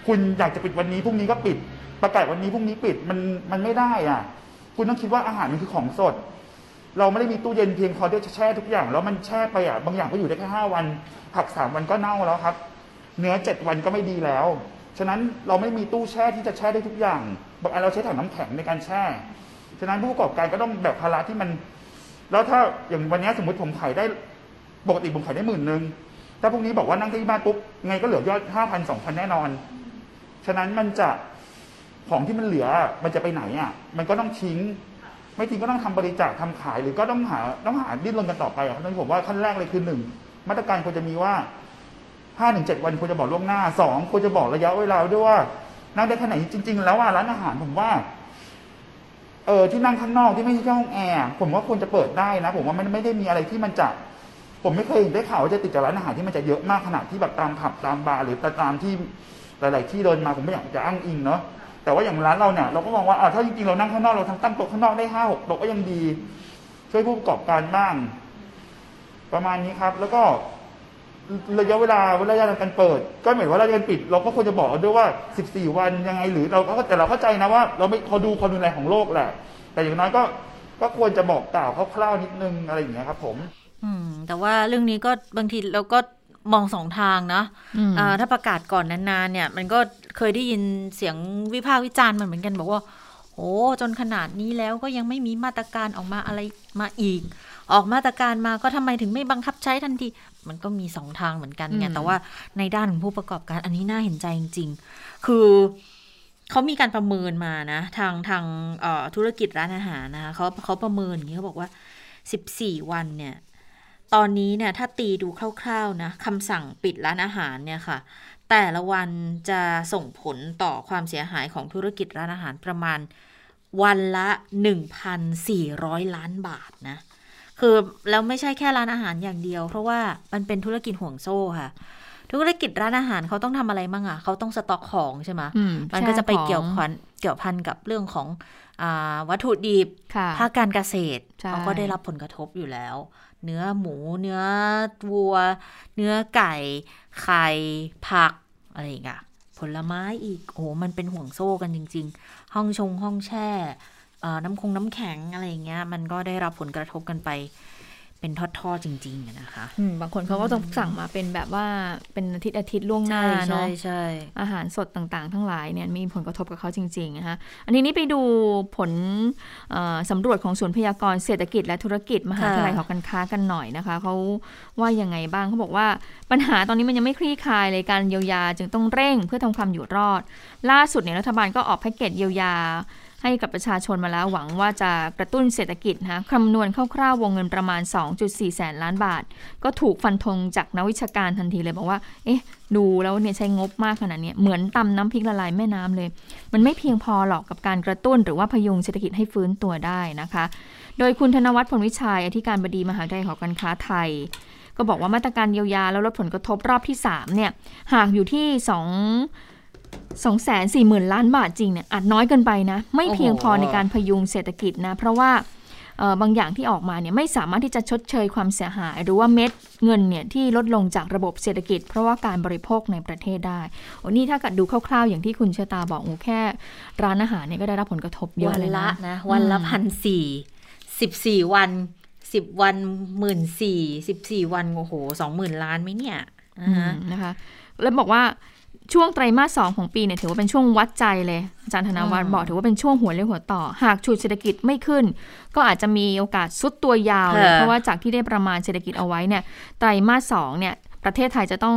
คุณอยากจะปิดวันนี้พรุ่งนี้ก็ปิด ประกาศวันนี้พรุ่งนี้ปิดมันมันไม่ได้อะ คุณต้องคิดว่าอาหารมันคือของสด เราไม่ได้มีตู้เย็นเพียงพอที่จะแช่ทุกอย่าง แล้วมันแช่ไปอะบางอย่างก็อยู่ได้แค่ห้าวัน ผักสามวันก็เน่าแล้วครับ เนื้อเจ็ดวันก็ไม่ดีแล้ว ฉะนั้นเราไม่มีตู้แช่ที่จะแช่ได้ทุกอย่างบางอันเราใช้ถังน้ำแข็งในการแช่ ฉะนั้นผู้ประกอบการก็ต้องแบกภาระที่มัน แล้วถ้าอย่างวันนี้สมมติผมขายได้ปกติผมขายได้หมื่นหนึ่งถ้าพรุ่งนี้บอกว่านั่งที่บ้านปุ๊บไงก็เหลือยอดห้าพันสองพันแน่นอน ฉะนั้นมันจะของที่มันเหลือมันจะไปไหนอะ มันก็ต้องทิ้ง ไม่ทิ้งก็ต้องทำบริจาคทำขายหรือก็ต้องหาต้องหาดิ้นรนกันต่อไปอะเพราะฉะนั้นผมว่าขั้นแรกเลยคือหนึ่งมาตรการควรจะมีว่าห้าถึงเจ็ดวันควรจะบอกล่วงหน้าสองควรจะบอกระยะเวลาด้วยว่านั่งได้แค่ไหนจริง ๆ แล้วว่าร้านอาหารผมว่าเออที่นั่งข้างนอกที่ไม่ใช่ห้องแอร์ผมว่าควรจะเปิดได้นะ ผมว่ามันไม่ได้มีอะไรที่มันจะผมไม่เคยได้ข่าวว่าจะติดจากร้านอาหารที่มันจะเยอะมากขนาดที่แบบตามผับตามบาร์หรือตามที่ หลาย ๆ ที่เดินมาผมไม่อยากจะอ้างอิงเนาะแต่ว่าอย่างร้านเราเนี่ยเราก็มองว่าอ่าถ้าจริง ๆ เรานั่งข้างนอกเราทำตั้งโต๊ะข้างนอกได้ห้าหกโต๊ะก็ยังดี ช่วยผู้ประกอบการบ้าง ประมาณนี้ครับ แล้วก็ระยะเวลาระยะการเปิด ก็หมายว่าระยะการปิด เราก็ควรจะบอกด้วยว่า 14 วันยังไงหรือเราก็แต่เราเข้าใจนะว่า เราไม่พอดูความรุนแรงของโลกแหละ แต่อย่างน้อยก็ก็ควรจะบอกกล่าวคร่าวๆนิดนึงอะไรอย่างเงี้ยครับ ผม อืม แต่ว่าเรื่องนี้ก็บางทีเราก็ มองสองทางนะอืมอ่าถ้าประกาศก่อนนานๆเนี่ย มันก็เคยได้ยินเสียงวิพากษ์วิจารณ์มันเหมือนกันบอกว่า โอ้จนขนาดนี้แล้วก็ยังไม่มีมาตรการออกมาอะไรมาอีก ออกมาตรการมาก็ทำไมถึงไม่บังคับใช้ทันที มันก็มีสองทางเหมือนกันไงอืมแต่ว่าในด้านของผู้ประกอบการอันนี้น่าเห็นใจจริง ๆ คือเขามีการประเมินมานะ ทางทางเอ่อธุรกิจร้านอาหารนะคะเขาเขาประเมินอย่างนี้เขาบอกว่า 14 วันเนี่ย ตอนนี้เนี่ยถ้าตีดูคร่าวๆนะคำสั่งปิดร้านอาหารเนี่ยค่ะ แต่ละวันจะส่งผลต่อความเสียหายของธุรกิจร้านอาหารประมาณวันละ 1,400 ล้านบาทนะ คือแล้วไม่ใช่แค่ร้านอาหารอย่างเดียว เพราะว่ามันเป็นธุรกิจห่วงโซ่ค่ะ ธุรกิจร้านอาหารเขาต้องทำอะไรมั่งอะเขาต้องสต็อกของใช่ไหมอืมมันก็จะไปแช่ของเกี่ยวพันเกี่ยวพันกับเรื่องของอาวัตถุดิบค่ะภาคการเกษตรใช่เขาก็ได้รับผลกระทบอยู่แล้ว เนื้อหมู เนื้อวัว เนื้อไก่ ไข่ ผัก อะไรอีกอะผลไม้อีก โอ้โหมันเป็นห่วงโซ่กันจริง ๆ ห้องชงห้องแช่ น้ำคงน้ำแข็งอะไรอย่างเงี้ย มันก็ได้รับผลกระทบกันไป เป็นทอดๆจริงๆอะนะคะอืมบางคนเขาก็ต้องสั่งมาเป็นแบบว่าเป็นอาทิตย์อาทิตย์ล่วงหน้าใช่เนาะใช่ใช่อาหารสดต่างๆ ทั้งหลายเนี่ยมีผลกระทบกับเขาจริงๆนะคะอันนี้นี่ไปดูผลเอ่อสำรวจของศูนย์พยากรณ์เศรษฐกิจและธุรกิจมหาวิทยาลัยหอการค้ากันหน่อยนะคะเขาว่ายังไงบ้างเขาบอกว่าปัญหาตอนนี้มันยังไม่คลี่คลายเลยการเยียวยาจึงต้องเร่งเพื่อทำความอยู่รอด ล่าสุดเนี่ยรัฐบาลก็ออกแพ็กเกจเยียวยา ให้กับประชาชนมาแล้วหวังว่าจะกระตุ้นเศรษฐกิจนะคำนวณคร่าวๆวงเงินประมาณ 2.4 แสนล้านบาท ก็ถูกฟันธงจากนักวิชาการทันทีเลยบอกว่า เอ๊ะ ดูแล้วเนี่ยใช้งบมากขนาดเนี้ยเหมือนตำน้ำพริกละลายแม่น้ำเลย มันไม่เพียงพอหรอกกับการกระตุ้น หรือว่าพยุงเศรษฐกิจให้ฟื้นตัวได้นะคะ โดยคุณธนวัฒน์พลวิชัยอธิการบดีมหาวิทยาลัยหอการค้าไทยก็บอกว่ามาตรการเยียวยาแล้วลดผลกระทบรอบที่3เนี่ยหากอยู่ที่ 2 2 4 0 0 0 0ล้านบาทจริงเนี่ยอาจน้อยเกินไปนะ ไม่เพียงพอในการพยุงเศรษฐกิจนะ เพราะว่าเอ่อบางอย่างที่ออกมาเนี่ยไม่สามารถที่จะชดเชยความเสียหาย หรือว่าเม็ดเงินเนี่ยที่ลดลงจากระบบเศรษฐกิจ เพราะว่าการบริโภคในประเทศได้โอ้นี่ถ้าเกิดดูคร่าวๆ อย่างที่คุณเชอตาบอกโอ้แค่ ร้านอาหารเนี่ยก็ได้รับผลกระทบเยอะวันเลยละนะนะ วันละอืมพันสี่สิบสี่วันสิบวันหมื่นสี่สิบสี่วันโอ้โหสองหมื่นล้านไหมเนี่ยนะอืฮะมนะคะแล้วบอกว่า ช่วงไตรมาสสองของปีเนี่ยถือว่าเป็นช่วงวัดใจเลยอาจารย์ธนวัฒน์อืมบอกถือว่าเป็นช่วงหัวเรียวหัวต่อ หากฉุดเศรษฐกิจไม่ขึ้น ก็อาจจะมีโอกาสซุดตัวยาวเลยเพราะว่าจากที่ได้ประมาณเศรษฐกิจเอาไว้เนี่ยไตรมาสสองเนี่ยประเทศไทยจะต้อง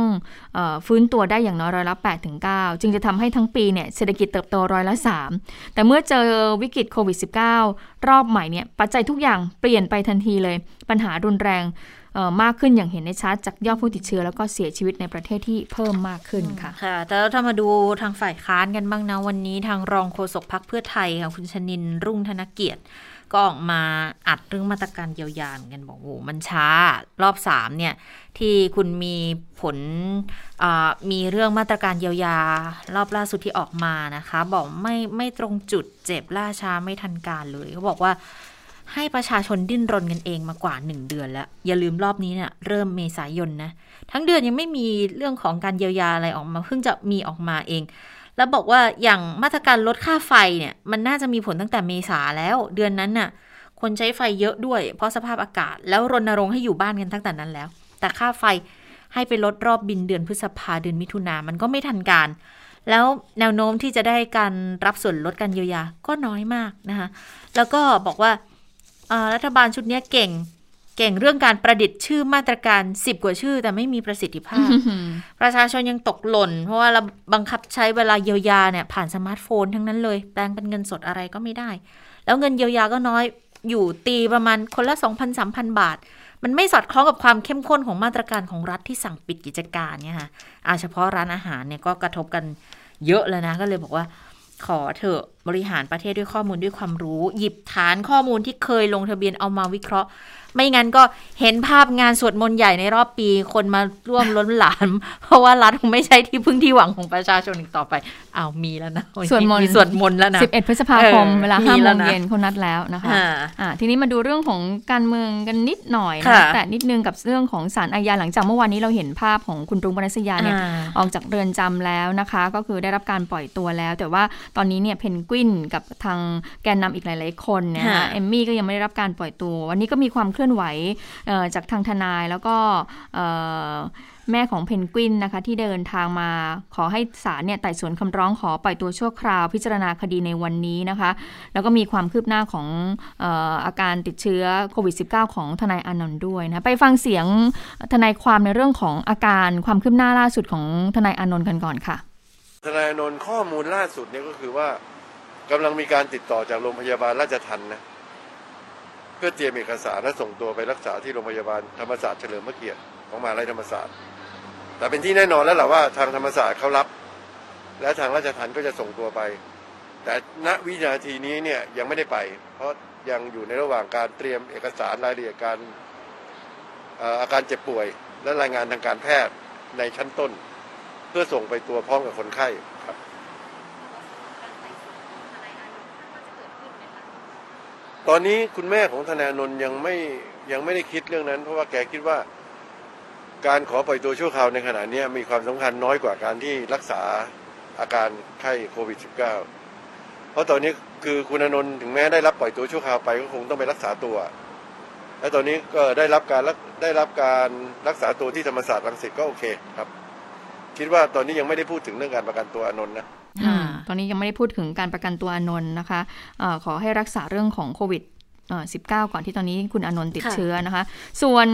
เออฟื้นตัวได้อย่างน้อยร้อยละ8ถึง9จึงจะทำให้ทั้งปีเนี่ยเศรษฐกิจเติบโตร้อยละ 3 แต่เมื่อเจอวิกฤตโควิด -19 รอบใหม่เนี่ยปัจจัยทุกอย่างเปลี่ยนไปทันทีเลย ปัญหารุนแรงเอ่อ มากขึ้นอย่างเห็นได้ชัดจากยอดผู้ติดเชื้อแล้วก็เสียชีวิตในประเทศที่เพิ่มมากขึ้นค่ะค่ะแต่ถ้ามาดูทางฝ่ายค้านกันบ้างนะวันนี้ทางรองโฆษกพักเพื่อไทยค่ะคุณชนินทร์รุ่งธนเกียรติก็ออกมาอัดเรื่องมาตรการเยียวยาเหมือนกันบอกโอ้โหมันช้ารอบสามเนี่ยที่คุณมีผลมีเรื่องมาตรการเยียวยา รอบล่าสุดที่ออกมานะคะ บอกไม่ไม่ตรงจุดเจ็บล่าช้าไม่ทันการเลยเขาบอกว่า ให้ประชาชนดิ้นรนกันเองมากว่า 1 เดือนแล้ว อย่าลืมรอบนี้เนี่ยเริ่มเมษายนนะ ทั้งเดือนยังไม่มีเรื่องของการเยียวยาอะไรออกมา เพิ่งจะมีออกมาเอง แล้วบอกว่าอย่างมาตรการลดค่าไฟเนี่ยมันน่าจะมีผลตั้งแต่เมษาแล้วเดือนนั้นน่ะคนใช้ไฟเยอะด้วย เพราะสภาพอากาศ แล้วรณรงค์ให้อยู่บ้านกันตั้งแต่นั้นแล้ว แต่ค่าไฟให้ไปลดรอบบินเดือนพฤษภาเดือนมิถุนามันก็ไม่ทันการ แล้วแนวโน้มที่จะได้การรับส่วนลดการเยียวยาก็น้อยมากนะคะแล้วก็บอกว่า รัฐบาลชุดเนี้ยเก่ง เก่งเรื่องการประดิษฐ์ชื่อมาตรการ10กว่าชื่อ แต่ไม่มีประสิทธิภาพ ประชาชนยังตกหล่น เพราะว่าเราบังคับใช้เวลาเยียวยาเนี่ยผ่านสมาร์ทโฟนทั้งนั้นเลย แปลงเป็นเงินสดอะไรก็ไม่ได้ แล้วเงินเยียวยาก็น้อยอยู่ตีประมาณคนละ2,000 3,000บาท มันไม่สอดคล้องกับความเข้มข้นของมาตรการของรัฐที่สั่งปิดกิจการเนี่ยค่ะอาเฉพาะร้านอาหารเนี่ยก็กระทบกันเยอะเลยนะก็เลยบอกว่า ขอเถอะบริหารประเทศด้วยข้อมูลด้วยความรู้ หยิบฐานข้อมูลที่เคยลงทะเบียนเอามาวิเคราะห์ ไม่งั้นก็เห็นภาพงานสวดมนต์ใหญ่ในรอบปี คนมาร่วมล้นหลาม เพราะว่ารัฐคงไม่ใช่ที่พึ่งที่หวังของประชาชนอีกต่อไปอ้าวมีแล้วนะสวดมนต์สวดมนต์แล้วนะ11 พฤษภาคมเออเวลามี5โมแล้วงนะเย็นเขานัดแล้วนะคะอ่าอ่าทีนี้มาดูเรื่องของการเมืองกันนิดหน่อยนะค่ะแต่นิดนึงกับเรื่องของสารอาญาหลังจากเมื่อวานนี้เราเห็นภาพของคุณรุ้งปนัสยาเนี่ยอ่าออกจากเรือนจำแล้วนะคะ ก็คือได้รับการปล่อยตัวแล้ว แต่ว่าตอนนี้เนี่ยเพนกวินกับทางแกนนำอีกหลาย ๆ คนเนี่ยค่ะนะเอมมี่ก็ยังไม่ได้รับการปล่อยตัว วันนี้ก็มีความเคลื่อนไหวเอ่อจากทางทนายแล้วก็แม่ของเพนกวินนะคะที่เดินทางมาขอให้ศาลเนี่ยไต่สวนคำร้องขอปล่อยตัวชั่วคราวพิจารณาคดีในวันนี้นะคะแล้วก็มีความคืบหน้าของอออาการติดเชื้อโควิด -19 ของทนายอานนท์ด้วยนะไปฟังเสียงทนายความในเรื่องของอาการความคืบหน้าล่าสุดของทนายอานนท์กันก่อนค่ะ ทนายอานนท์ข้อมูลล่าสุดเนี่ยก็คือว่ากำลังมีการติดต่อจากโรงพยาบาลราชทันนะ เพื่อเตรียมเอกสารและส่งตัวไปรักษาที่โรงพยาบาลธรรมศาสตร์เฉลิมพระเกียรติของมหาลัยธรรมศาสตร์ แต่เป็นที่แน่นอนแล้วแหละว่าทางธรรมศาสตร์เขารับ และทางราชทันก็จะส่งตัวไป แต่ณวินาทีนี้เนี่ยยังไม่ได้ไป เพราะยังอยู่ในระหว่างการเตรียมเอกสารรายละเอียดการเอ่ออาการเจ็บป่วย และรายงานทางการแพทย์ในชั้นต้น เพื่อส่งไปตัวพร้อมกับคนไข้ครับ ตอนนี้คุณแม่ของธนาโนนท์ยังไม่ยังไม่ได้คิดเรื่องนั้น เพราะว่าแกคิดว่า การขอปล่อยตัวชั่วคราวในขณะนี้มีความสำคัญน้อยกว่าการที่รักษาอาการไข้โควิด -19 เพราะตอนนี้คือคุณอานนท์ถึงแม้ได้รับปล่อยตัวชั่วคราวไปก็คงต้องไปรักษาตัว และตอนนี้ก็ได้รับการได้รับการรักษาตัวที่ธรรมศาสตร์รังสิตก็โอเคครับ คิดว่าตอนนี้ยังไม่ได้พูดถึงเรื่องการประกันตัวอนนท์นะ ตอนนี้ยังไม่ได้พูดถึงการประกันตัวอานนท์นะคะเออขอให้รักษาเรื่องของโควิดเอ่อ19 ก่อนที่ตอนนี้คุณอานนท์ติดค่ะเชื้อนะคะ ส่วน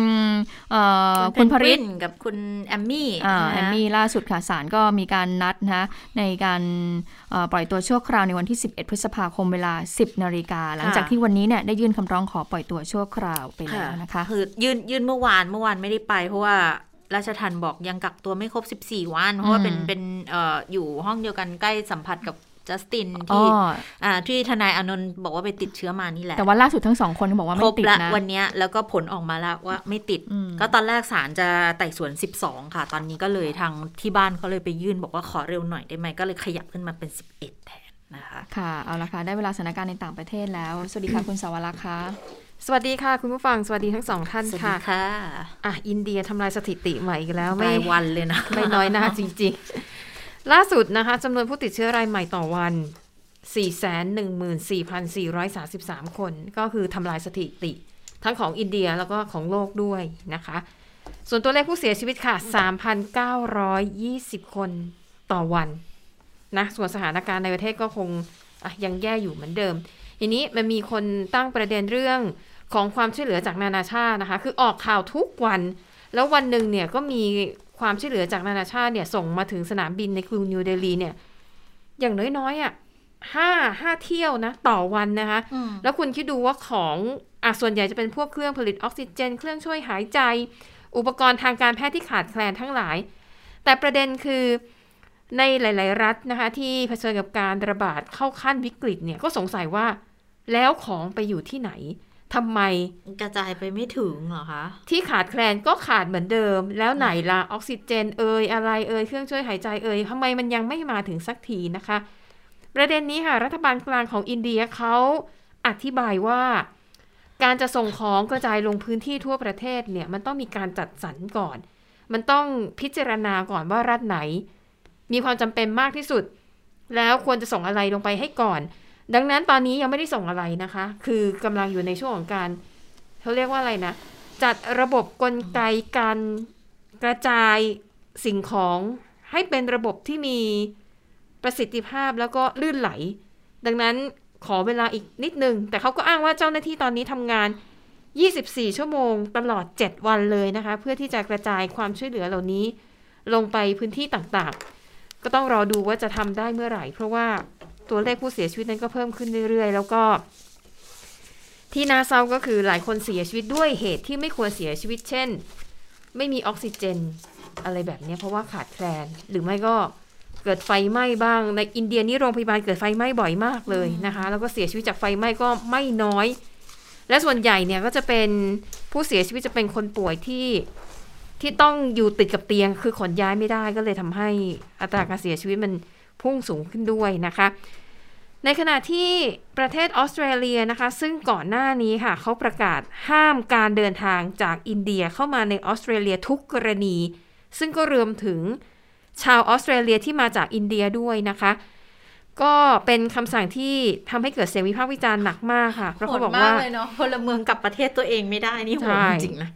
เอ่อคุคุณณพพริริตตกับคุณแอมมี่อ่านะคะแอมมี่ล่าสุดค่ะศาลก็มีการนัดนะคะในการเอ่อปล่อยตัวชั่วคราวในวันที่ 11 พฤษภาคมเวลา 10 นาฬิกาหลังจากที่วันนี้เนี่ยได้ยื่นคำร้องขอปล่อยตัวชั่วคราวไปแล้วนะคะ คือยื่นยื่นเมื่อวานเมื่อวานไม่ได้ไปเพราะว่า ราชทันบอกยังกักตัวไม่ครบ 14 วัน เพราะว่าเป็นอืมเป็นเอ่ออยู่ห้องเดียวกันใกล้สัมผัสกับจัสตินอ๋อที่อ่าที่ทนายอานนท์บอกว่าไปติดเชื้อมานี่แหละ แต่ว่าล่าสุดทั้งสองคนก็บอกว่าคไม่รบติดละนะวันเนี้ยแล้วก็ผลออกมาแล้วว่าไม่ติดอืมก็ตอนแรกศาลจะไต่สวน 12 ค่ะ ตอนนี้ก็เลยทางที่บ้านเขาเลยไปยื่นบอกว่าขอเร็วหน่อยได้ไหมก็เลยขยับขึ้นมาเป็น 11 แทนนะคะ ค่ะ เอาละค่ะ ได้เวลาสถานการณ์ในต่างประเทศแล้ว สวัสดีค่ะคุณสาวรักษ์ค่ะ สวัสดีค่ะ คุณผู้ฟัง สวัสดีทั้งสองท่านสวัสค่ะดีค่ะอะ อินเดียทำลายสถิติใหม่อีกแล้วไม่ไม่วันเลยนะ ไม่น้อยหน้าจริง ๆ ล่าสุดนะคะจำนวนผู้ติดเชื้อรายใหม่ต่อวัน 414,433 คน ก็คือทำลายสถิติ ทั้งของอินเดียแล้วก็ของโลกด้วยนะคะ ส่วนตัวเลขผู้เสียชีวิตค่ะ 3,920 คนต่อวันนะส่วนสถานการณ์ในประเทศก็คงอะยังแย่อยู่เหมือนเดิม ทีนี้มันมีคนตั้งประเด็นเรื่อง ของความช่วยเหลือจากนานาชาตินะคะ คือออกข่าวทุกวัน แล้ววันหนึ่งเนี่ยก็มีความช่วยเหลือจากนานาชาติเนี่ยส่งมาถึงสนามบินในกรุงนิวเดลีเนี่ย อย่างน้อยๆอะห้าห้าเที่ยวนะ ต่อวันนะคะอืมแล้วคุณคิดดูว่าของอะส่วนใหญ่จะเป็นพวกเครื่องผลิตออกซิเจน เครื่องช่วยหายใจ อุปกรณ์ทางการแพทย์ที่ขาดแคลนทั้งหลาย แต่ประเด็นคือในหลาย ๆ รัฐนะคะ ที่เผชิญกับการระบาดเข้าขั้นวิกฤตเนี่ยก็สงสัยว่าแล้วของไปอยู่ที่ไหน ทำไมกระจายไปไม่ถึงเหรอคะ ที่ขาดแคลนก็ขาดเหมือนเดิม แล้วไหนล่ะออกซิเจนเอ่ยอะไรเอ่ยเครื่องช่วยหายใจเอ่ยทำไมมันยังไม่มาถึงสักทีนะคะ ประเด็นนี้ค่ะ รัฐบาลกลางของอินเดียเขาอธิบายว่า การจะส่งของกระจายลงพื้นที่ทั่วประเทศเนี่ย มันต้องมีการจัดสรรก่อน มันต้องพิจารณาก่อนว่ารัฐไหน มีความจำเป็นมากที่สุด แล้วควรจะส่งอะไรลงไปให้ก่อน ดังนั้นตอนนี้ยังไม่ได้ส่งอะไรนะคะ คือกำลังอยู่ในช่วงของการเขาเรียกว่าอะไรนะ จัดระบบกลไกการกระจายสิ่งของให้เป็นระบบที่มีประสิทธิภาพแล้วก็ลื่นไหล ดังนั้นขอเวลาอีกนิดนึง แต่เขาก็อ้างว่าเจ้าหน้าที่ตอนนี้ทำงาน 24 ชั่วโมงตลอด 7 วันเลยนะคะ เพื่อที่จะกระจายความช่วยเหลือเหล่านี้ ลงไปพื้นที่ต่างๆ ก็ต้องรอดูว่าจะทำได้เมื่อไหร่ เพราะว่า ตัวเลขผู้เสียชีวิตนั้นก็เพิ่มขึ้นเรื่อยๆ แล้วก็ที่น่าเศร้าก็คือหลายคนเสียชีวิตด้วยเหตุที่ไม่ควรเสียชีวิต เช่น ไม่มีออกซิเจนอะไรแบบนี้เพราะว่าขาดแคลน หรือไม่ก็เกิดไฟไหม้บ้าง ในอินเดียนี่โรงพยาบาลเกิดไฟไหม้บ่อยมากเลยนะคะ แล้วก็เสียชีวิตจากไฟไหม้ก็ไม่น้อย และส่วนใหญ่เนี่ยก็จะเป็นผู้เสียชีวิตจะเป็นคนป่วยที่ที่ต้องอยู่ติดกับเตียง คือขนย้ายไม่ได้ก็เลยทำให้อัตราการเสียชีวิตมัน พุ่งสูงขึ้นด้วยนะคะ ในขณะที่ประเทศออสเตรเลียนะคะ ซึ่งก่อนหน้านี้ค่ะเขาประกาศห้ามการเดินทางจากอินเดียเข้ามาในออสเตรเลียทุกกรณี ซึ่งก็รวมถึงชาวออสเตรเลียที่มาจากอินเดียด้วยนะคะก็เป็นคำสั่งที่ทำให้เกิดเสียงวิพากษ์วิจารณ์หนักมากค่ะเพราะโหเขาดบอกมาว่ากเลยเนาะพลเมืองกลับประเทศตัวเองไม่ได้นี่โหดใช่จริงๆนะ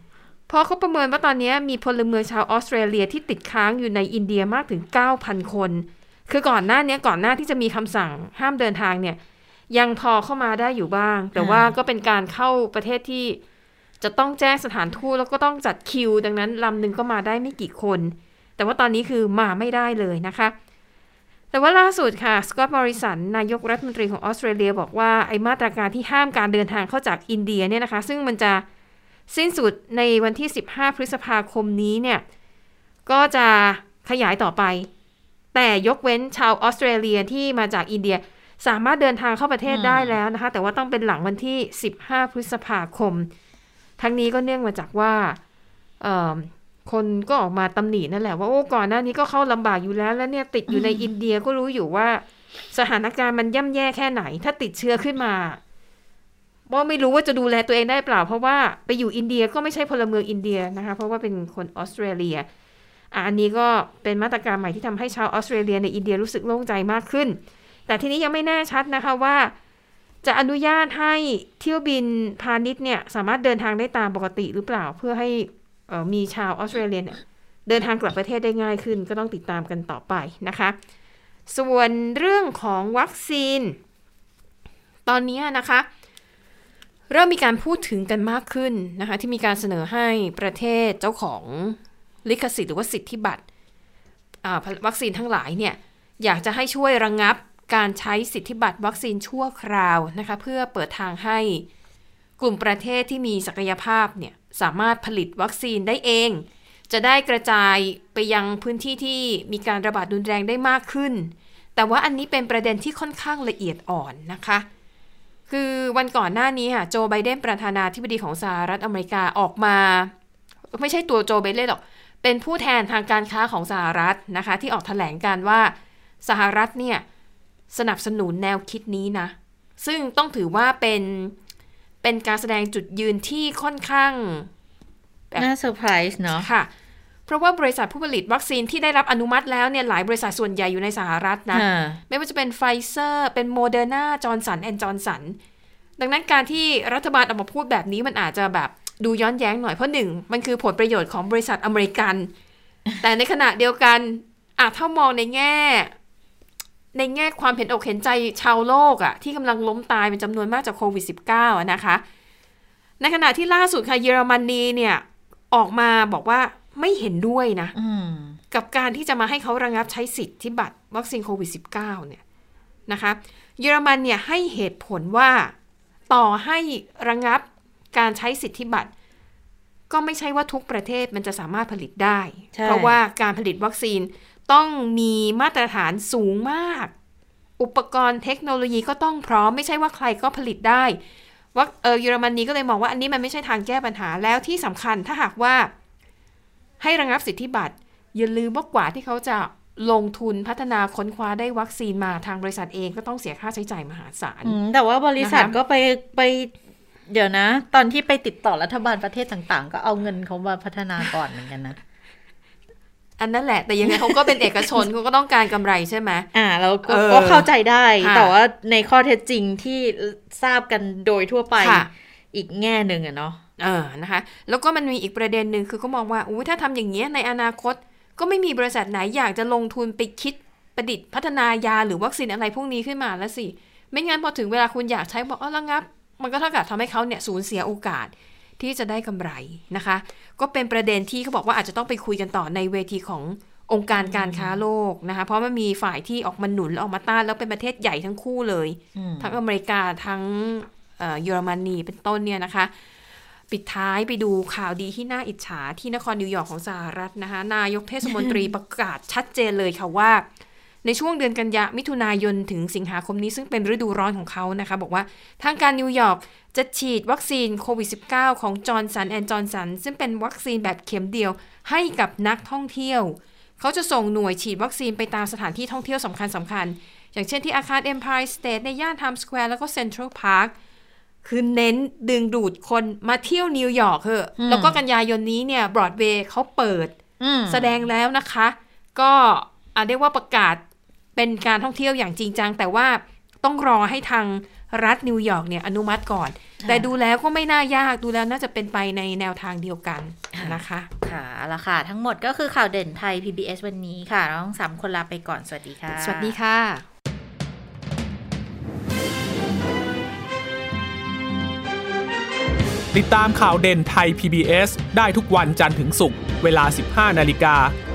เพราะเขาประเมินว่าตอนนี้มีพลเมืองชาวออสเตรเลียที่ติดค้างอยู่ในอินเดียมากถึง 9,000 คน คือก่อนหน้านี้ก่อนหน้าที่จะมีคำสั่งห้ามเดินทางเนี่ย ยังพอเข้ามาได้อยู่บ้าง แต่ว่าก็เป็นการเข้าประเทศที่จะต้องแจ้งสถานทูตแล้วก็ต้องจัดคิว ดังนั้นลำหนึ่งก็มาได้ไม่กี่คน แต่ว่าตอนนี้คือมาไม่ได้เลยนะคะ แต่ว่าล่าสุดค่ะสกอตต์มอริสันนายกรัฐมนตรีของออสเตรเลียบอกว่าไอ้มาตรการที่ห้ามการเดินทางเข้าจากอินเดียเนี่ยนะคะ ซึ่งมันจะสิ้นสุดในวันที่ 15 พฤษภาคมนี้เนี่ย ก็จะขยายต่อไป แต่ยกเว้นชาวออสเตรเลียที่มาจากอินเดีย สามารถเดินทางเข้าประเทศได้แล้วนะคะ แต่ว่าต้องเป็นหลังวันที่ 15 พฤษภาคม ทั้งนี้ก็เนื่องมาจากว่าคนก็ออกมาตำหนินั่นแหละว่าโอ้ก่อนหน้านี้ก็เข้าลำบากอยู่แล้ว แล้วเนี่ยติดอยู่ในอินเดียก็รู้อยู่ว่า สถานการณ์มันย่ำแย่แค่ไหน ถ้าติดเชื้อขึ้นมาว่าไม่รู้ว่าจะดูแลตัวเองได้เปล่า เพราะว่าไปอยู่อินเดียก็ไม่ใช่พลเมืองอินเดียนะคะ เพราะว่าเป็นคนออสเตรเลีย อันนี้ก็เป็นมาตรการใหม่ที่ทำให้ชาวออสเตรเลียในอินเดียรู้สึกโล่งใจมากขึ้น แต่ทีนี้ยังไม่แน่ชัดนะคะว่า จะอนุญาตให้เที่ยวบินพาณิชย์เนี่ยสามารถเดินทางได้ตามปกติหรือเปล่าเพื่อให้มีชาวออสเตรเลียเนี่ยเดินทางกลับประเทศได้ง่ายขึ้น ก็ต้องติดตามกันต่อไปนะคะ ส่วนเรื่องของวัคซีน ตอนนี้นะคะ เริ่มมีการพูดถึงกันมากขึ้นนะคะ ที่มีการเสนอให้ประเทศเจ้าของ ลิขสิทธิ์หรือว่าสิทธิบัตรวัคซีนทั้งหลายเนี่ยอยากจะให้ช่วยระงงับการใช้สิทธิบัตรวัคซีนชั่วคราวนะคะเพื่อเปิดทางให้กลุ่มประเทศที่มีศักยภาพเนี่ยสามารถผลิตวัคซีนได้เอง จะได้กระจายไปยังพื้นที่ที่มีการระบาดรุนแรงได้มากขึ้น แต่ว่าอันนี้เป็นประเด็นที่ค่อนข้างละเอียดอ่อนนะคะ คือวันก่อนหน้านี้ค่ะโจไบเดนประธานาธิบดีของสหรัฐอเมริกาออกมา ไม่ใช่ตัวโจไบเดนหรอก เป็นผู้แทนทางการค้าของสหรัฐนะคะ ที่ออกแถลงการว่าสหรัฐเนี่ยสนับสนุนแนวคิดนี้นะ ซึ่งต้องถือว่าเป็นเป็นการแสดงจุดยืนที่ค่อนข้างน่าเซอร์ไพรส์เนาะค่ะ เพราะว่าบริษัทผู้ผลิตวัคซีนที่ได้รับอนุมัติแล้วเนี่ยหลายบริษัทส่วนใหญ่อยู่ในสหรัฐนะอ่าไม่ว่าจะเป็นไฟเซอร์ เป็นโมเดอร์นาจอห์นสันแอนด์จอห์นสันดังนั้นการที่รัฐบาลออกมาพูดแบบนี้มันอาจจะแบบ ดูย้อนแย้งหน่อยเพราะหนึ่งมันคือผลประโยชน์ของบริษัทอเมริกัน แต่ในขณะเดียวกันอาจถ้ามองในแง่ ในแง่ความเห็นอกเห็นใจชาวโลกอะที่กำลังล้มตายเป็นจำนวนมากจากโควิด -19 อะนะคะ ในขณะที่ล่าสุดค่ะเยอรมนีเนี่ยออกมาบอกว่าไม่เห็นด้วยนะอืมกับการที่จะมาให้เขาระงับใช้สิทธิบัตรวัคซีนโควิด -19 เนี่ยนะคะ เยอรมันเนี่ยให้เหตุผลว่าต่อให้ระงับ การใช้สิทธิบัตรก็ไม่ใช่ว่าทุกประเทศมันจะสามารถผลิตได้ใช่เพราะว่าการผลิตวัคซีนต้องมีมาตรฐานสูงมาก อุปกรณ์เทคโนโลยีก็ต้องพร้อม ไม่ใช่ว่าใครก็ผลิตได้ว่าเออเยอรมนีก็เลยมองว่าอันนี้มันไม่ใช่ทางแก้ปัญหาแล้วที่สำคัญถ้าหากว่า ให้ระงับสิทธิบัตรอย่าลืมว่ากว่าที่เขาจะลงทุนพัฒนาค้นคว้าได้วัคซีนมาทางบริษัทเองก็ต้องเสียค่าใช้จ่ายมหาศาลอืมแต่ว่าบริษัทนะคะก็ไปไป เดี๋ยวนะ ตอนที่ไปติดต่อรัฐบาลประเทศต่างๆ ก็เอาเงินเขามาพัฒนาก่อนเหมือนกันนะ อันนั้นแหละ แต่ยังไงเขาก็เป็นเอกชนเขาก็ต้องการกำไรใช่ไหมอ่าเราก็เออก็เข้าใจได้ค่ะแต่ว่าในข้อเท็จจริงที่ทราบกันโดยทั่วไปค่ะอีกแง่หนึ่งอะเนาะเออนะคะ แล้วก็มันมีอีกประเด็นหนึ่งคือก็มองว่าอู้ถ้าทำอย่างเงี้ยในอนาคต ก็ไม่มีบริษัทไหนอยากจะลงทุนไปคิดประดิษฐ์พัฒนายาหรือวัคซีนอะไรพวกนี้ขึ้นมาแล้วสิไม่งั้นพอถึงเวลาคุณอยากใช้บอกเอาละงับ มันก็เท่ากับทำให้เขาเนี่ยสูญเสียโอกาสที่จะได้กำไรนะคะ ก็เป็นประเด็นที่เขาบอกว่าอาจจะต้องไปคุยกันต่อในเวทีขององค์การการค้าโลกนะคะ เพราะมันมีฝ่ายที่ออกมาหนุนและออกมาต้านแล้วเป็นประเทศใหญ่ทั้งคู่เลย ทั้งอเมริกาทั้งเอ่อเยอรมนีเป็นต้นเนี่ยนะคะ ปิดท้ายไปดูข่าวดีที่น่าอิจฉาที่นครนิวยอร์กของสหรัฐนะคะ นายกเทศมนตรีประกาศชัดเจนเลยค่ะว่า ในช่วงเดือนกันยามิถุนายนถึงสิงหาคมนี้ซึ่งเป็นฤดูร้อนของเขานะคะ บอกว่าทางการนิวยอร์กจะฉีดวัคซีนโควิด -19 ของจอห์นสันแอนด์จอห์นสันซึ่งเป็นวัคซีนแบบเข็มเดียวให้กับนักท่องเที่ยว เขาจะส่งหน่วยฉีดวัคซีนไปตามสถานที่ท่องเที่ยวสำคัญสำคัญๆอย่างเช่นที่อาคาร Empire State ในย่าน Times Square แล้วก็ Central Park คือเน้นดึงดูดคนมาเที่ยวนิวยอร์กเถอะแล้วก็กันยายนนี้เนี่ยบรอดเวย์เขาเปิดอืมแสดงแล้วนะคะ ก็อาจเรียกว่าประกาศ เป็นการท่องเที่ยวอย่างจริงจัง แต่ว่าต้องรอให้ทางรัฐนิวยอร์กเนี่ยอนุมัติก่อน แต่ดูแล้วก็ไม่น่ายากดูแล้วน่าจะเป็นไปในแนวทางเดียวกันนะคะ ค่ะเอาละค่ะ ทั้งหมดก็คือข่าวเด่นไทย PBS วันนี้ค่ะเราทั้งสามคนลาไปก่อนสวัสดีค่ะ สวัสดีค่ะ ติดตามข่าวเด่นไทย PBS ได้ทุกวันจันทร์ถึงศุกร์เวลา 15 นาฬิกา